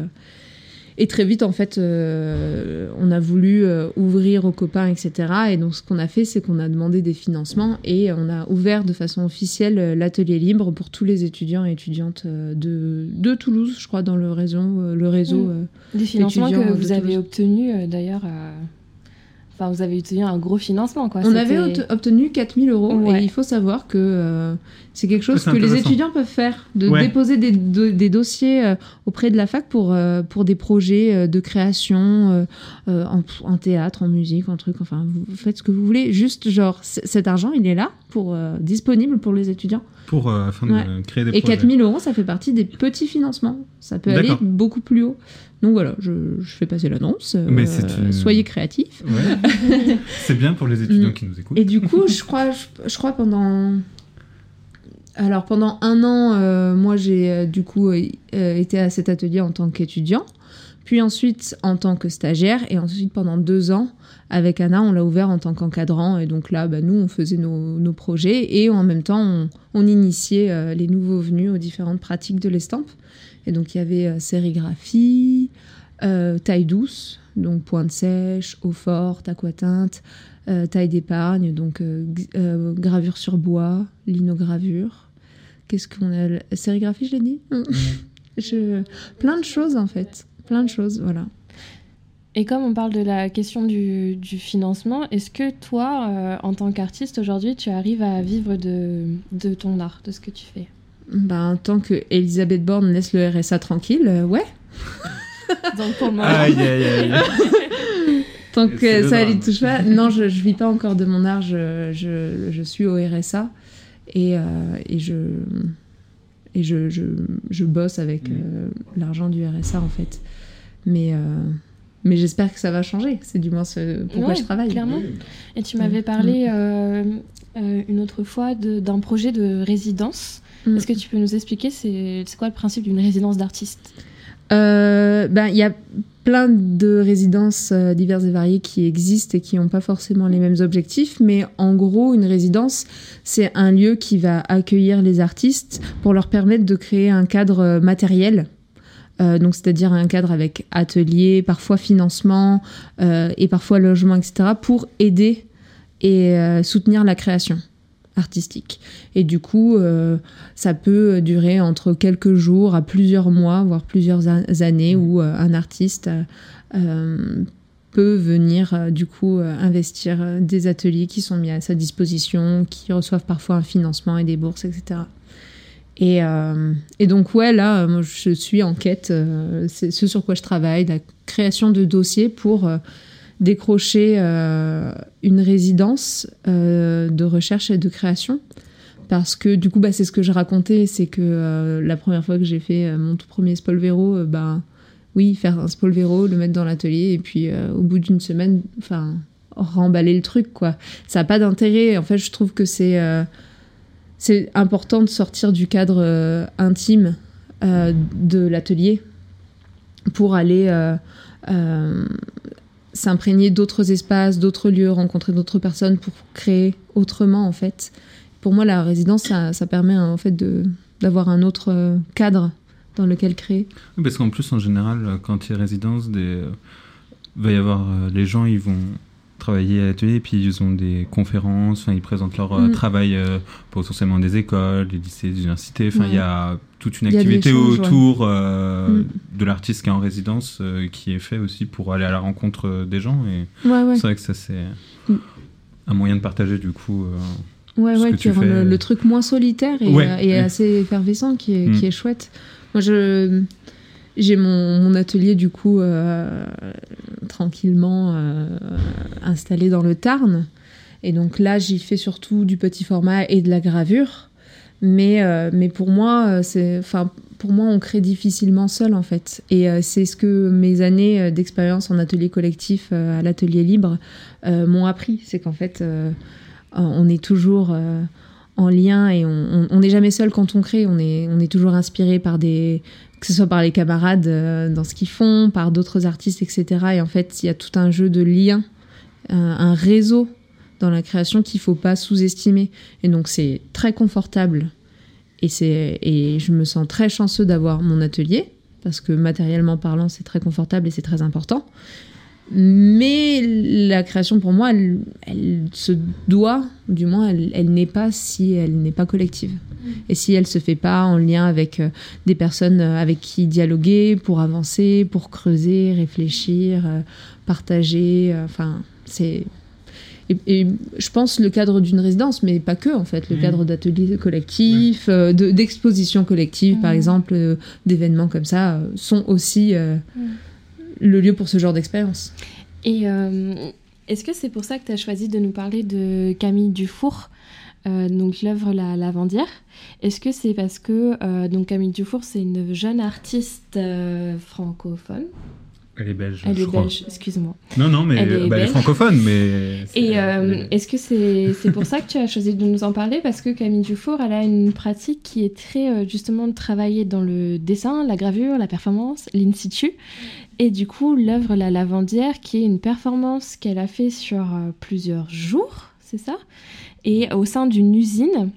Et très vite, en fait, euh, on a voulu euh, ouvrir aux copains, etc. Et donc, ce qu'on a fait, c'est qu'on a demandé des financements et on a ouvert de façon officielle euh, l'atelier libre pour tous les étudiants et étudiantes de, de Toulouse, je crois, dans le réseau. le réseau
Mm. Des financements que vous avez obtenus d'ailleurs. Enfin, vous avez obtenu un gros financement, quoi.
On avait obte- obtenu 4000 euros
Ouais.
et il faut savoir que euh, c'est quelque chose que les étudiants peuvent faire, de
Ouais.
déposer des, do- des dossiers euh, auprès de la fac pour, euh, pour des projets euh, de création en, en théâtre, en musique, en truc, enfin vous faites ce que vous voulez, juste genre cet argent il est là, pour, disponible pour les étudiants.
Pour, de créer des
Et
projets.
4000 euros ça fait partie des petits financements, ça peut aller beaucoup plus haut. Donc voilà, je, je fais passer l'annonce,
Mais c'est une-
soyez créatifs.
Ouais. c'est bien pour les étudiants
Mm.
qui nous écoutent.
Et du coup, je crois, je, je crois pendant. Alors pendant un an, euh, moi j'ai euh, du coup euh, été à cet atelier en tant qu'étudiant, puis ensuite en tant que stagiaire, et ensuite pendant deux ans avec Anna, on l'a ouvert en tant qu'encadrant, et donc là, bah, nous on faisait nos, projets et en même temps on, on initiait les nouveaux venus aux différentes pratiques de l'estampe. Et donc il y avait sérigraphie, taille douce, donc pointe sèche, eau forte, aquatinte, taille d'épargne, donc gravure sur bois, linogravure. Qu'est-ce qu'on a la Sérigraphie, je l'ai dit je... Plein de choses en fait. Plein de choses, voilà.
Et comme on parle de la question du, du financement, est-ce que toi, euh, en tant qu'artiste aujourd'hui, tu arrives à vivre de, de ton art, de ce que tu fais?
Ben, tant que Elisabeth Borne laisse le RSA tranquille, euh, ouais.
Donc pour le moment,
Aïe, aïe, aïe.
Tant que ça lui touche pas. Non, je, je vis pas encore de mon art, je, je, je suis au RSA et, euh, et je. Et je, je, je bosse avec euh, l'argent du RSA en fait. Mais, euh, mais j'espère que ça va changer. C'est du moins ce pourquoi
Ouais,
je travaille.
clairement. Et tu m'avais parlé euh, euh, une autre fois de- d'un projet de résidence.
Mm.
Est-ce que tu peux nous expliquer c'est c'est quoi le principe d'une résidence d'artiste?
Euh, ben, il y a plein de résidences euh, diverses et variées qui existent et qui n'ont pas forcément les mêmes objectifs, mais en gros, une résidence, c'est un lieu qui va accueillir les artistes pour leur permettre de créer un cadre euh, matériel. Euh, donc, c'est-à-dire un cadre avec atelier, parfois financement et parfois logement, etc., pour aider et soutenir la création artistique. Et du coup, euh, ça peut durer entre quelques jours à plusieurs mois, voire plusieurs années, où euh, un artiste euh, peut venir du coup investir des ateliers qui sont mis à sa disposition, qui reçoivent parfois un financement et des bourses, etc. Et, et donc ouais, là, je suis en quête, c'est ce sur quoi je travaille, la création de dossiers pour décrocher euh, une résidence euh, de recherche et de création. Parce que du coup, bah, c'est ce que je racontais, c'est que euh, la première fois que j'ai fait mon tout premier Spolvero, bah, oui, faire un Spolvero, le mettre dans l'atelier, et puis au bout d'une semaine, enfin, remballer le truc, quoi. Ça n'a pas d'intérêt. En fait, je trouve que c'est c'est important de sortir du cadre intime de l'atelier pour aller s'imprégner d'autres espaces, d'autres lieux, rencontrer d'autres personnes pour créer autrement en fait. Pour moi, la résidence, ça, ça permet en fait d'avoir un autre euh, cadre dans lequel créer.
Parce qu'en plus, en général, quand il y a résidence, des... euh, va y avoir euh, les gens, ils vont travailler à l'atelier, puis ils ont des conférences, enfin, ils présentent leur euh,
Mm.
travail euh, potentiellement des écoles, des lycées, des universités. Enfin, il y a toute une activité autour euh,
Mm.
de l'artiste qui est en résidence euh, qui est fait aussi pour aller à la rencontre des gens. Et
Ouais, ouais.
c'est vrai que ça, c'est
Mm.
un moyen de partager du coup.
Ouais, ouais, qui rend le, le truc moins solitaire et,
Ouais,
et
ouais.
assez effervescent, qui est, qui est chouette. Moi, je j'ai mon, atelier du coup euh, tranquillement euh, installé dans le Tarn, et donc là, j'y fais surtout du petit format et de la gravure. Mais, euh, mais pour moi, c'est, enfin, pour moi, on crée difficilement seul en fait. Et c'est ce que mes années d'expérience en atelier collectif à l'atelier libre m'ont appris. C'est qu'en fait, on est toujours en lien et on n'est jamais seul quand on crée. On est, on est toujours inspiré par des, que ce soit par les camarades euh, dans ce qu'ils font, par d'autres artistes, etc. Et en fait, il y a tout un jeu de liens, un, un réseau dans la création qu'il faut pas sous-estimer. Et donc, c'est très confortable. Et, c'est, et je me sens très chanceux d'avoir mon atelier, parce que matériellement parlant, c'est très confortable et c'est très important. Mais la création, pour moi, elle, se doit, du moins, elle n'est pas si elle n'est pas collective. Et si elle se fait pas en lien avec euh, des personnes euh, avec qui dialoguer pour avancer, pour creuser, réfléchir, euh, partager, euh, enfin, c'est. Et, et je pense le cadre d'une résidence, mais pas que en fait, le cadre d'ateliers collectifs, euh, de- d'expositions collectives par
Mhm.
exemple, euh, d'événements comme ça, euh, sont aussi euh,
Mhm.
le lieu pour ce genre d'expérience.
Et euh, est-ce que c'est pour ça que tu as choisi de nous parler de Camille Dufour, euh, donc l'œuvre La Lavandière Est-ce que c'est parce que euh, donc Camille Dufour, c'est une jeune artiste euh, francophone?
Elle est belge.
Elle
je
est
crois.
belge, excuse-moi.
Non, non, mais
Elle est
bah, elle est
belge.
francophone, mais.
Et est-ce que c'est pour ça que tu as choisi de nous en parler? Parce que Camille Dufour, elle a une pratique qui est très justement de travailler dans le dessin, la gravure, la performance, l'in situ. Et du coup, l'œuvre La Lavandière, qui est une performance qu'elle a fait sur plusieurs jours, ça Et au sein d'une usine,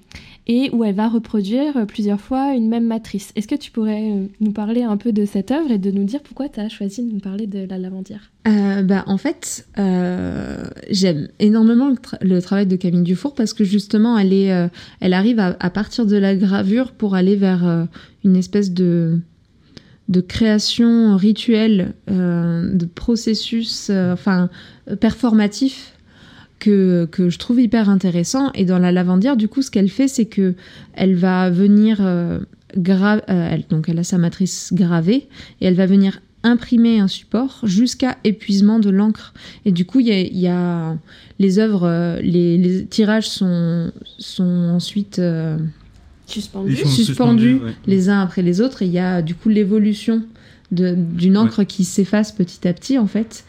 et où elle va reproduire euh, plusieurs fois une même matrice. Est-ce que tu pourrais euh, nous parler un peu de cette œuvre et de nous dire pourquoi tu as choisi de nous parler de La Lavandière?
Euh, bah, en fait, euh, j'aime énormément le, tra- le travail de Camille Dufour parce que justement, elle, est, elle arrive à, à partir de la gravure pour aller vers une espèce de, de création rituelle, de processus enfin, performatif que, que je trouve hyper intéressant. Et dans la lavandière, du coup, ce qu'elle fait, c'est que elle va venir euh, euh, elle, donc elle a sa matrice gravée et elle va venir imprimer un support jusqu'à épuisement de l'encre. Et du coup, il y y a les œuvres, euh, les, les tirages sont, sont ensuite euh, suspendus
ouais.
les uns après les autres. Et il y a du coup l'évolution d'une encre qui s'efface petit à petit, en fait.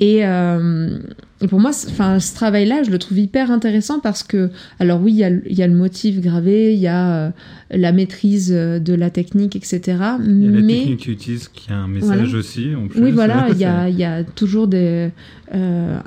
Et, euh, et pour moi, enfin, ce travail-là, je le trouve hyper intéressant parce que, alors oui, il y a, le- il y a le motif gravé, il y a euh, la maîtrise euh, de la technique, etc.
Il y a la
mais
technique qu'ils utilisent qui a un message
Voilà.
aussi. En plus.
oui, voilà, il y a, il y a toujours des, euh,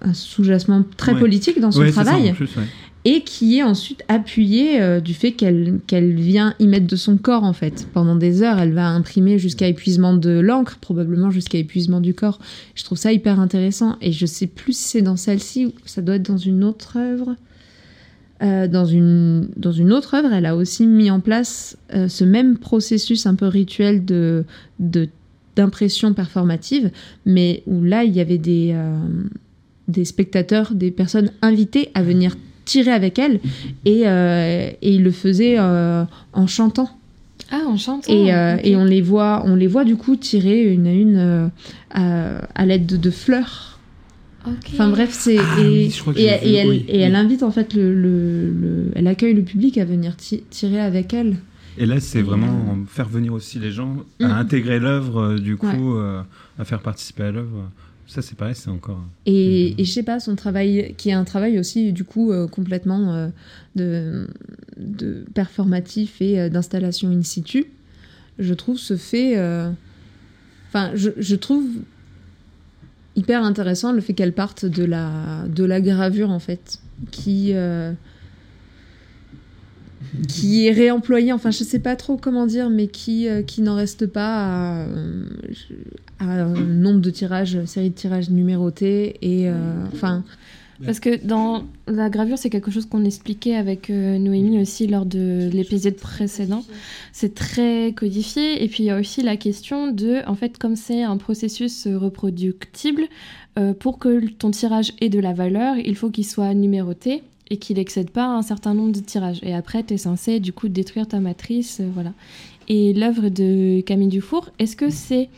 un- sous-jacement très
Ouais.
politique dans son
Ouais, c'est ça,
travail
en plus, ouais.
Et qui est ensuite appuyé euh, du fait qu'elle qu'elle vient y mettre de son corps en fait. Pendant des heures, elle va imprimer jusqu'à épuisement de l'encre, probablement jusqu'à épuisement du corps. Je trouve ça hyper intéressant et je sais plus si c'est dans celle-ci ou ça doit être dans une autre œuvre. Euh, dans, une, dans une autre œuvre, elle a aussi mis en place euh, ce même processus un peu rituel de, de d'impression performative, mais où là il y avait des, des spectateurs, des personnes invitées à venir tirer avec elle et, euh, et ils le faisaient euh, en chantant.
Ah, en chantant
Et, euh, et on les voit, on les voit du coup tirer une à une euh, à, à l'aide de, de fleurs.
Ok.
Enfin bref, c'est
Ah
et,
oui,
elle,
oui,
et elle
oui.
invite en fait le, le, le- elle accueille le public à venir ti- tirer avec elle.
Et là, c'est vraiment faire venir aussi les gens à
Mm.
intégrer l'œuvre, du coup,
Ouais.
euh, à faire participer à l'œuvre. Ça, c'est pareil, c'est encore.
Et,
Mhm.
et je sais pas, son travail, qui est un travail aussi, du coup, euh, complètement euh, de, de performatif et euh, d'installation in situ, je trouve se fait. Enfin, je, je trouve hyper intéressant le fait qu'elle parte de la, de la gravure, en fait, qui. Qui est réemployé, enfin je sais pas trop comment dire, mais qui, euh, qui n'en reste pas à, euh, à un nombre de tirages, série de tirages numérotés. Et euh, enfin,
Parce que dans la gravure, c'est quelque chose qu'on expliquait avec Noémie aussi lors de l'épisode précédent. C'est très codifié. Et puis il y a aussi la question de, en fait, comme c'est un processus reproductible, pour que ton tirage ait de la valeur, il faut qu'il soit numéroté et qu'il n'excède pas un certain nombre de tirages. Et après, tu es censé du coup détruire ta matrice. euh, voilà. Et l'œuvre de Camille Dufour, est-ce que c'est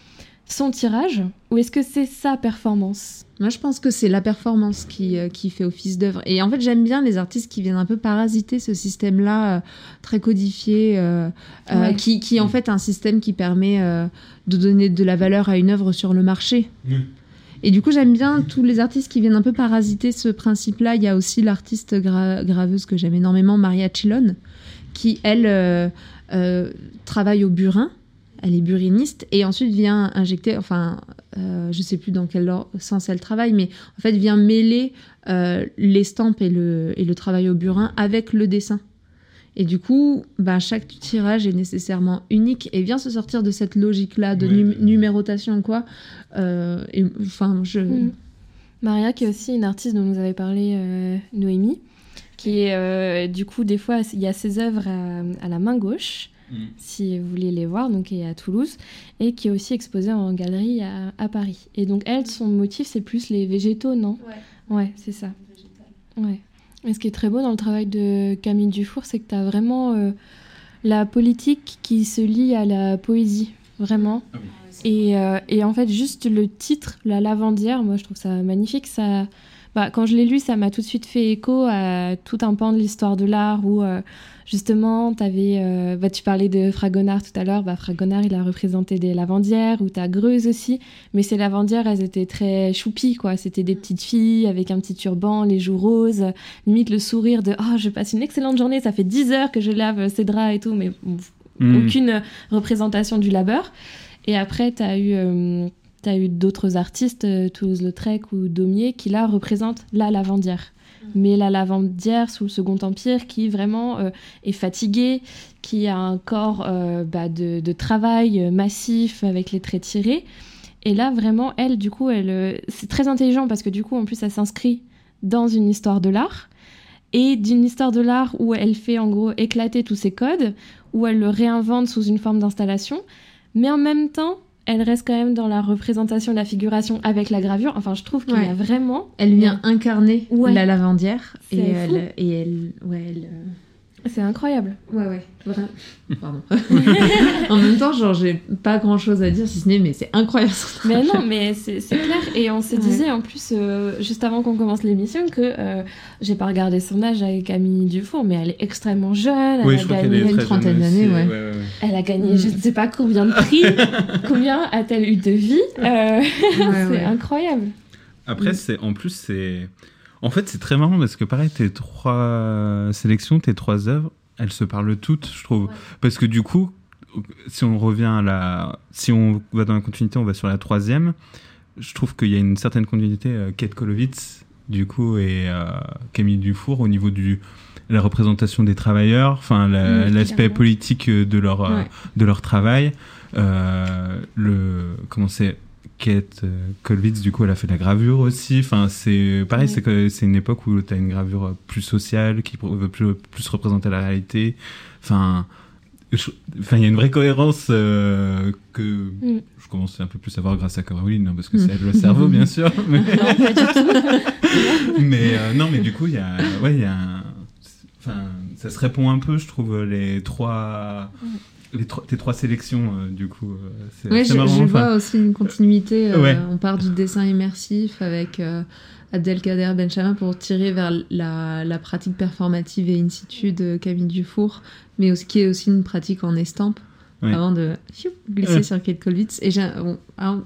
son tirage ou est-ce que c'est sa performance?
Moi je pense que c'est la performance qui, euh, qui fait office d'œuvre. Et en fait, j'aime bien les artistes qui viennent un peu parasiter ce système-là, euh, très codifié, euh, euh,
Ouais.
qui, qui est en fait un système qui permet euh, de donner de la valeur à une œuvre sur le marché. Et du coup, j'aime bien tous les artistes qui viennent un peu parasiter ce principe-là. Il y a aussi l'artiste gra- graveuse que j'aime énormément, Maria Chilon, qui, elle, euh, euh, travaille au burin. Elle est buriniste et ensuite vient injecter, enfin, euh, je sais plus dans quel sens elle travaille, mais en fait vient mêler euh, l'estampe et le, et le travail au burin avec le dessin. Et du coup, ben, chaque tirage est nécessairement unique et vient se sortir de cette logique-là de num- numérotation, quoi. Euh, enfin, je...
Mm. Maria, qui est aussi une artiste dont nous avait parlé euh, Noémie, qui est euh, du coup, des fois, il y a ses œuvres à, à la main gauche,
Mm.
si vous voulez les voir, donc qui est à Toulouse, et qui est aussi exposée en galerie à, à Paris. Et donc, elle, son motif, c'est plus les végétaux, non? Ouais, c'est ça. Ouais. Et ce qui est très beau dans le travail de Camille Dufour, c'est que tu as vraiment euh, la politique qui se lie à la poésie, vraiment.
Ah
Et, euh, et en fait, juste le titre, La lavandière, moi je trouve ça magnifique. Ça, bah, quand je l'ai lu, ça m'a tout de suite fait écho à tout un pan de l'histoire de l'art où euh, justement, avais, euh, bah, tu parlais de Fragonard tout à l'heure. Bah, Fragonard, il a représenté des lavandières ou ta Greuze aussi. Mais ces lavandières, elles étaient très choupies, quoi. C'était des petites filles avec un petit turban, les joues roses, limite le sourire de Oh, je passe une excellente journée, ça fait 10 heures que je lave ces draps et tout, mais
Mm.
aucune représentation du labeur. Et après, tu as eu, euh, t'as eu d'autres artistes, euh, Toulouse-Lautrec ou Daumier, qui là représentent la lavandière. Mais la lavandière sous le Second Empire qui vraiment euh, est fatiguée, qui a un corps euh, bah, de, de travail massif avec les traits tirés. Et là, vraiment, elle, du coup, elle, c'est très intelligent parce que du coup, en plus, elle s'inscrit dans une histoire de l'art. Et d'une histoire de l'art où elle fait en gros éclater tous ses codes, où elle le réinvente sous une forme d'installation, mais en même temps, elle reste quand même dans la représentation de la figuration avec la gravure. Enfin, je trouve qu'il y a vraiment.
Elle vient incarner
Ouais.
la lavandière et elle, et elle, ouais, elle, euh,
C'est incroyable.
Ouais, ouais, vraiment. Pardon. en même temps, genre, j'ai pas grand chose à dire si ce n'est, mais c'est incroyable.
Mais non, mais c'est clair. Et on se
Ouais.
disait en plus, euh, juste avant qu'on commence l'émission, que euh, j'ai pas regardé son âge avec Camille Dufour, mais elle est extrêmement jeune. Elle
Oui,
a
je
gagné
une trentaine d'années, ouais.
ouais, ouais.
Elle a gagné je ne sais pas combien de prix, combien a-t-elle eu de vie Euh,
Ouais,
C'est
ouais.
incroyable.
Après,
Mm.
c'est en plus, c'est. En fait, c'est très marrant parce que, pareil, tes trois sélections, tes trois œuvres, elles se parlent toutes, je trouve. Parce que du coup, si on revient à la. Si on va dans la continuité, on va sur la troisième. Je trouve qu'il y a une certaine continuité. euh, Kate Kolovitz, du coup, et euh, Camille Dufour au niveau du. La représentation des travailleurs, enfin la- l'aspect politique euh, de leur
Ouais.
de leur travail, euh, le comment c'est Kate euh, Kollwitz, du coup, elle a fait de la gravure aussi. Enfin, c'est pareil,
Ouais.
c'est une époque où tu as une gravure plus sociale, qui veut plus, plus représenter la réalité. Enfin, je- enfin, il y a une vraie cohérence euh, que
Mm.
je commence un peu plus à voir grâce à Caroline, hein, parce que
Mm.
c'est elle le cerveau, bien sûr. Mais,
Non, pas du tout.
mais, euh, non, mais du coup, il y a, ouais, il y a, un- enfin, ça se répond un peu, je trouve, les trois. Les trois, tes trois sélections, euh, du coup, euh, c'est
je,
marrant.
je vois aussi une continuité. euh,
Ouais.
On part du dessin immersif avec euh, Abdelkader Benchamin pour tirer vers la, la pratique performative et in situ de Camille Dufour, mais aussi, qui est aussi une pratique en estampe,
Ouais.
avant de fiou, glisser sur Kate Kollwitz. Et j'ai- bon, alors,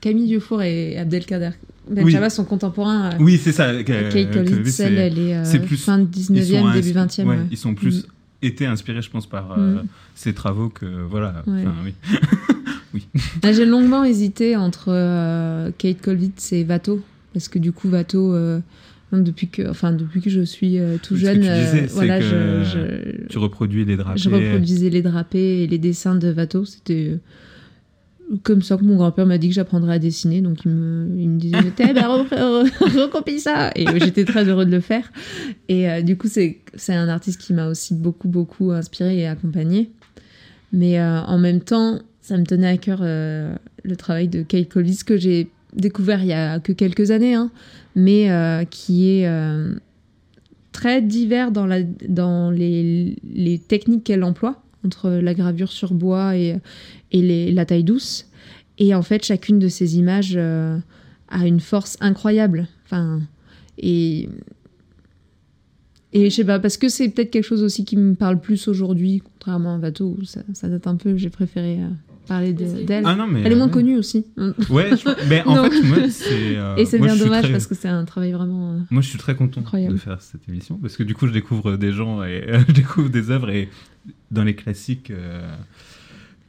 Camille Dufour et Abdelkader Benchamin sont contemporains.
Oui, c'est ça.
Kate
c'est-
elle, elle est
plus-
fin
ils
19e,
sont
début
inspi-
20e.
ouais,
ouais.
Ils sont plus été inspirés, je pense, par euh,
Mm.
ces travaux que voilà.
Ouais.
Oui.
Là, J'ai longuement hésité entre euh, Kate Kollwitz et Watteau, parce que du coup, Watteau, euh, Depuis que, enfin, depuis que je suis euh, tout
que
jeune,
tu disais,
voilà,
que
je, je,
Tu reproduis les drapés.
je reproduisais les drapés et les dessins de Watteau. C'était comme ça que mon grand-père m'a dit que j'apprendrais à dessiner. Donc il me, il me disait, T'es, ben, re- re- recopie ça. Et euh, j'étais très heureux de le faire. Et euh, du coup, c'est, un artiste qui m'a aussi beaucoup, beaucoup inspiré et accompagné. Mais euh, en même temps, ça me tenait à cœur euh, le travail de Kate Collis que j'ai découvert il y a que quelques années, hein, mais qui est très divers dans, la, dans les, les techniques qu'elle emploie, entre la gravure sur bois et, et les- la taille douce. Et en fait, chacune de ces images euh, a une force incroyable. Enfin, et, et je sais pas, parce que c'est peut-être quelque chose aussi qui me parle plus aujourd'hui, contrairement à Vato, où ça, ça date un peu, j'ai préféré euh, parler de- d'elle.
Ah non, mais.
Elle est moins
ouais.
connue aussi.
Ouais, je- mais en fait, moi, c'est. euh,
Et c'est
moi,
bien dommage
très-
parce que c'est un travail vraiment. euh,
Moi, je suis très content
Incroyable.
de faire cette émission parce que du coup, je découvre des gens et euh, je découvre des œuvres et dans les classiques, euh,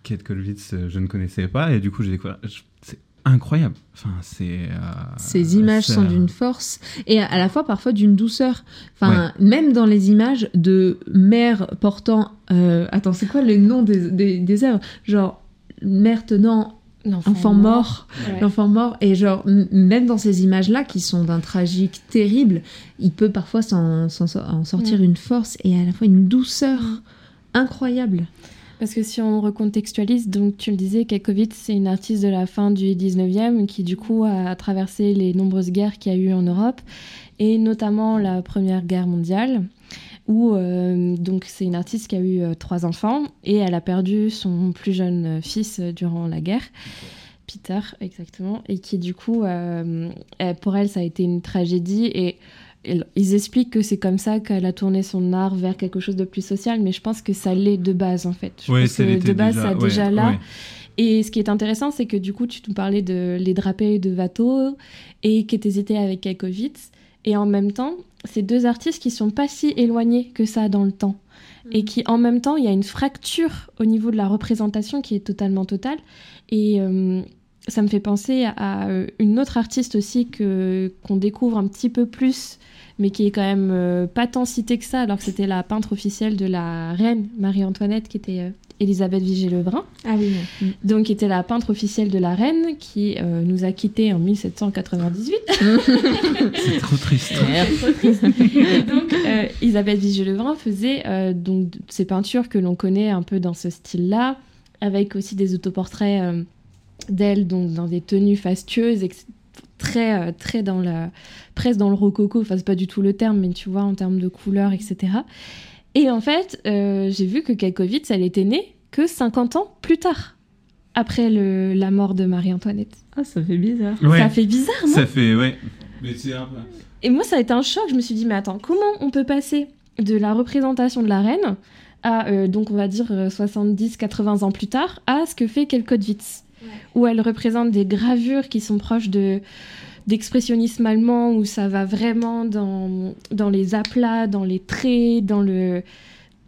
Kate Kolwitz, euh, je ne connaissais pas et du coup, j'ai découvert. je- C'est incroyable. Enfin, c'est. euh,
Ces images sont d'une force et à la fois parfois d'une douceur. Enfin, même dans les images de mères portant. euh, attends, c'est quoi le nom des, des, des œuvres? Genre, mère tenant enfant mort,
Ouais.
l'enfant mort. Et genre, m- même dans ces images-là qui sont d'un tragique terrible, il peut parfois s'en, s'en so- en sortir
Mm.
une force et à la fois une douceur incroyable.
Parce que si on recontextualise, donc tu le disais, Kakovitz, c'est une artiste de la fin du 19e qui du coup a traversé les nombreuses guerres qu'il y a eu en Europe, et notamment la Première Guerre mondiale, où euh, donc c'est une artiste qui a eu euh, trois enfants, et elle a perdu son plus jeune euh, fils durant la guerre. Peter, exactement, et qui du coup, pour elle, ça a été une tragédie, et ils- expliquent que c'est comme ça qu'elle a tourné son art vers quelque chose de plus social, mais je pense que ça l'est de base en fait. Je
Ouais,
pense
ça
que
l'était
de base,
déjà,
ça
ouais,
déjà là.
ouais.
Et ce qui est intéressant, c'est que du coup, tu nous parlais de les drapés de Watteau et que t'hésitais avec Kaikovitz. Et en même temps, c'est deux artistes qui sont pas si éloignés que ça dans le temps. Et qui, en même temps, il y a une fracture au niveau de la représentation qui est totalement totale. Et euh, ça me fait penser à, euh, une autre artiste aussi que qu'on découvre un petit peu plus, mais qui est quand même euh, pas tant citée que ça, alors que c'était la peintre officielle de la reine Marie-Antoinette, qui était euh, Elisabeth Vigée-Lebrun.
Ah oui.
Donc, qui était la peintre officielle de la reine, qui euh, nous a quittés en 1798.
C'est trop triste.
Trop triste. Et donc, euh, Isabelle Vigée-Lebrun faisait euh, donc ces peintures que l'on connaît un peu dans ce style-là, avec aussi des autoportraits euh, d'elle, donc dans des tenues fastueuses, ex- très, euh, très dans la, presque dans le rococo. Enfin, c'est pas du tout le terme, mais tu vois, en termes de couleurs, etc. Et en fait, euh, j'ai vu que Kakovitz, elle était née que 50 ans plus tard, après le- la mort de Marie-Antoinette.
Ah, ça fait bizarre.
Ouais.
Ça fait bizarre, non?
Ça fait, ouais. Mais c'est un peu.
et moi, ça a été un choc. Je me suis dit, mais attends, comment on peut passer de la représentation de la reine à, euh, donc on va dire, 70-80 ans plus tard, à ce que fait Kelkowitz, où elle représente des gravures qui sont proches de d'expressionnisme allemand, où ça va vraiment dans, dans les aplats, dans les traits, dans le...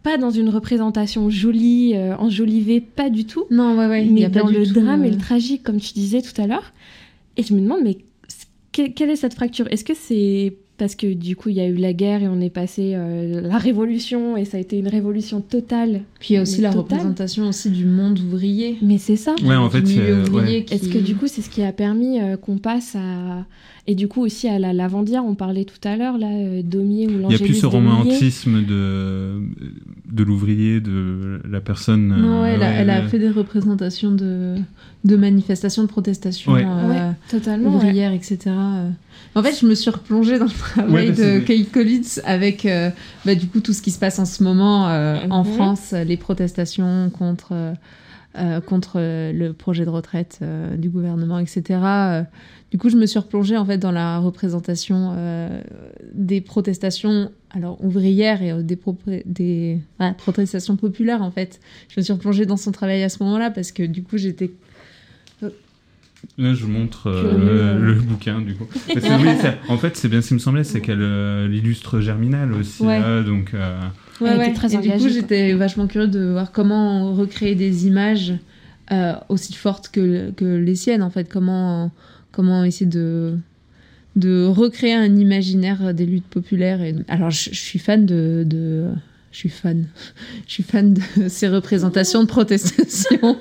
Pas dans une représentation jolie, euh, enjolivée, pas du tout
Non, ouais, ouais. il y
mais
a pas
dans
du
le
tout,
drame et
euh,
le tragique, comme tu disais tout à l'heure. Et je me demande, mais que- quelle est cette fracture? Est-ce que c'est parce que du coup il y a eu la guerre et on est passé euh, la révolution et ça a été une révolution totale
Puis il y a aussi la
totale.
représentation aussi du monde ouvrier.
Mais c'est ça.
Ouais, en fait, ouais.
qui-
Est-ce que du coup c'est ce qui a permis euh, qu'on passe à et du coup aussi à la lavandière on parlait tout à l'heure là euh, Daumier ou
Il n'y a
l'Angélus
plus ce romantisme de, de l'ouvrier, de la personne.
Non,
euh,
ouais, elle, a,
ouais,
elle a
le-
fait des représentations de, de manifestations, de protestations
Ouais.
euh,
Ouais, totalement. ouais.
ouvrières, etc. En fait, je me suis replongée dans le travail
Ouais,
de Kate Collins avec euh, bah, du coup tout ce qui se passe en ce moment euh, en
Mhm.
France, les protestations contre, euh, contre euh, le projet de retraite euh, du gouvernement, etc. Du coup, je me suis replongée en fait dans la représentation des protestations alors ouvrières et des, protestations populaires en fait. Je me suis replongée dans son travail à ce moment-là parce que du coup j'étais
Là, je vous montre euh, le bouquin, du coup. Parce que oui, ça- en fait, c'est bien ce qui me semblait, c'est qu'elle euh, illustre Germinal aussi,
Ouais.
là, donc... euh,
Elle était très
et du coup, j'étais vachement curieuse de voir comment recréer des images euh, aussi fortes que, que les siennes, en fait. Comment, comment essayer de, de recréer un imaginaire des luttes populaires. Et... Alors, je, je suis fan de, de je suis fan. Je suis fan de ces représentations de protestation,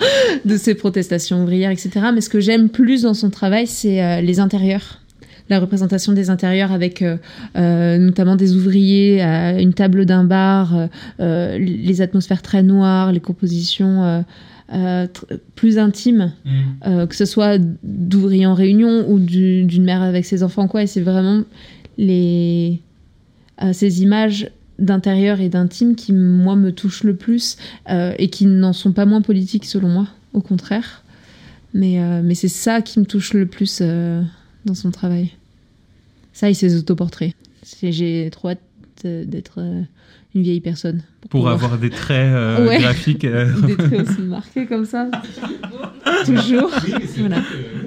de ces protestations ouvrières, etc. Mais ce que j'aime plus dans son travail, c'est euh, les intérieurs. La représentation des intérieurs avec euh, euh, notamment des ouvriers à une table d'un bar, euh, les atmosphères très noires, les compositions euh, plus intimes, euh, que ce soit d'ouvriers en réunion ou du- d'une mère avec ses enfants, quoi. Et c'est vraiment les, euh, ces images d'intérieur et d'intime qui, moi, me touchent le plus et qui n'en sont pas moins politiques, selon moi, au contraire. Mais, mais c'est ça qui me touche le plus dans son travail. Ça et ses autoportraits. J'ai trop hâte euh, d'être euh, une vieille personne.
Pour avoir des traits euh,
Ouais.
graphiques. euh,
Des traits aussi marqués comme ça. Toujours. Voilà.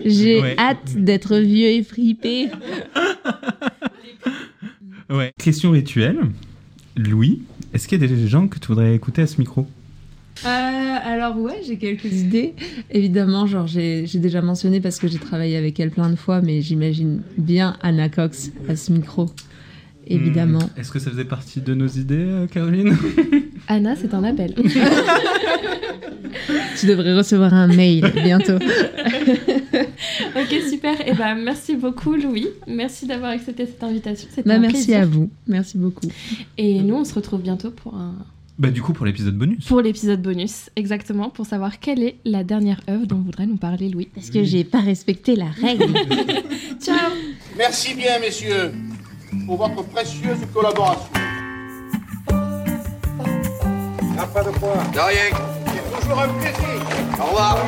J'ai
Ouais.
hâte d'être vieux et fripé.
Ouais. Question rituelle. Louis, est-ce qu'il y a des gens que tu voudrais écouter à ce micro?
Euh, alors ouais, j'ai quelques idées. Évidemment, genre j'ai déjà mentionné parce que j'ai travaillé avec elle plein de fois, mais j'imagine bien Anna Cox à ce micro. Évidemment.
Hmm, Est-ce que ça faisait partie de nos idées, euh, Caroline
Anna, c'est un appel.
Tu devrais recevoir un mail bientôt.
ok, super. Et ben, merci beaucoup, Louis. Merci d'avoir accepté cette invitation. C'était
Bah,
un
merci
plaisir.
à vous. Merci beaucoup.
Et nous, on se retrouve bientôt pour un
Bah du coup pour l'épisode bonus.
pour l'épisode bonus, exactement, pour savoir quelle est la dernière œuvre dont voudrait nous parler Louis.
Parce que j'ai pas respecté la règle.
Ciao
Merci bien, messieurs, pour votre précieuse collaboration.
Ah, pas de quoi. De rien.
C'est toujours un plaisir.
Au revoir.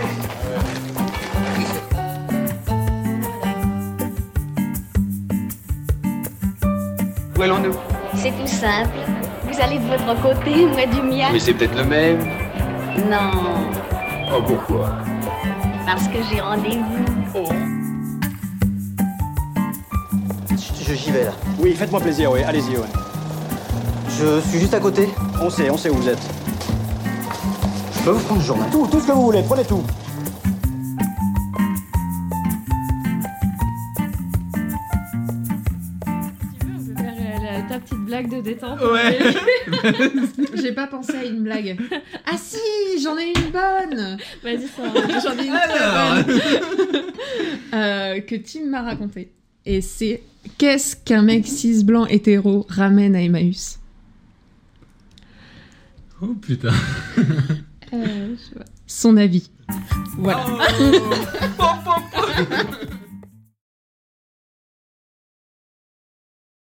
Où allons-nous?
C'est tout simple. Vous allez de votre côté, moi du mien.
Mais c'est peut-être le même.
Non,
Oh, pourquoi?
Parce que j'ai rendez-vous.
Je- J'y vais là.
Oui, faites-moi plaisir, oui, allez-y, ouais.
Je suis juste à côté.
On sait, on sait où vous êtes.
Je peux vous prendre le journal
Tout, tout ce que vous voulez, prenez tout.
Blague de détente.
Ouais.
J'ai pas pensé à une blague. Ah si, j'en ai une bonne.
Vas-y.
J'en ai une
Alors.
très bonne. Euh, que Tim m'a raconté. Et c'est qu'est-ce qu'un mec cis blanc hétéro ramène à Emmaüs?
Oh putain.
Euh, je sais pas.
Son avis. Voilà.
Oh.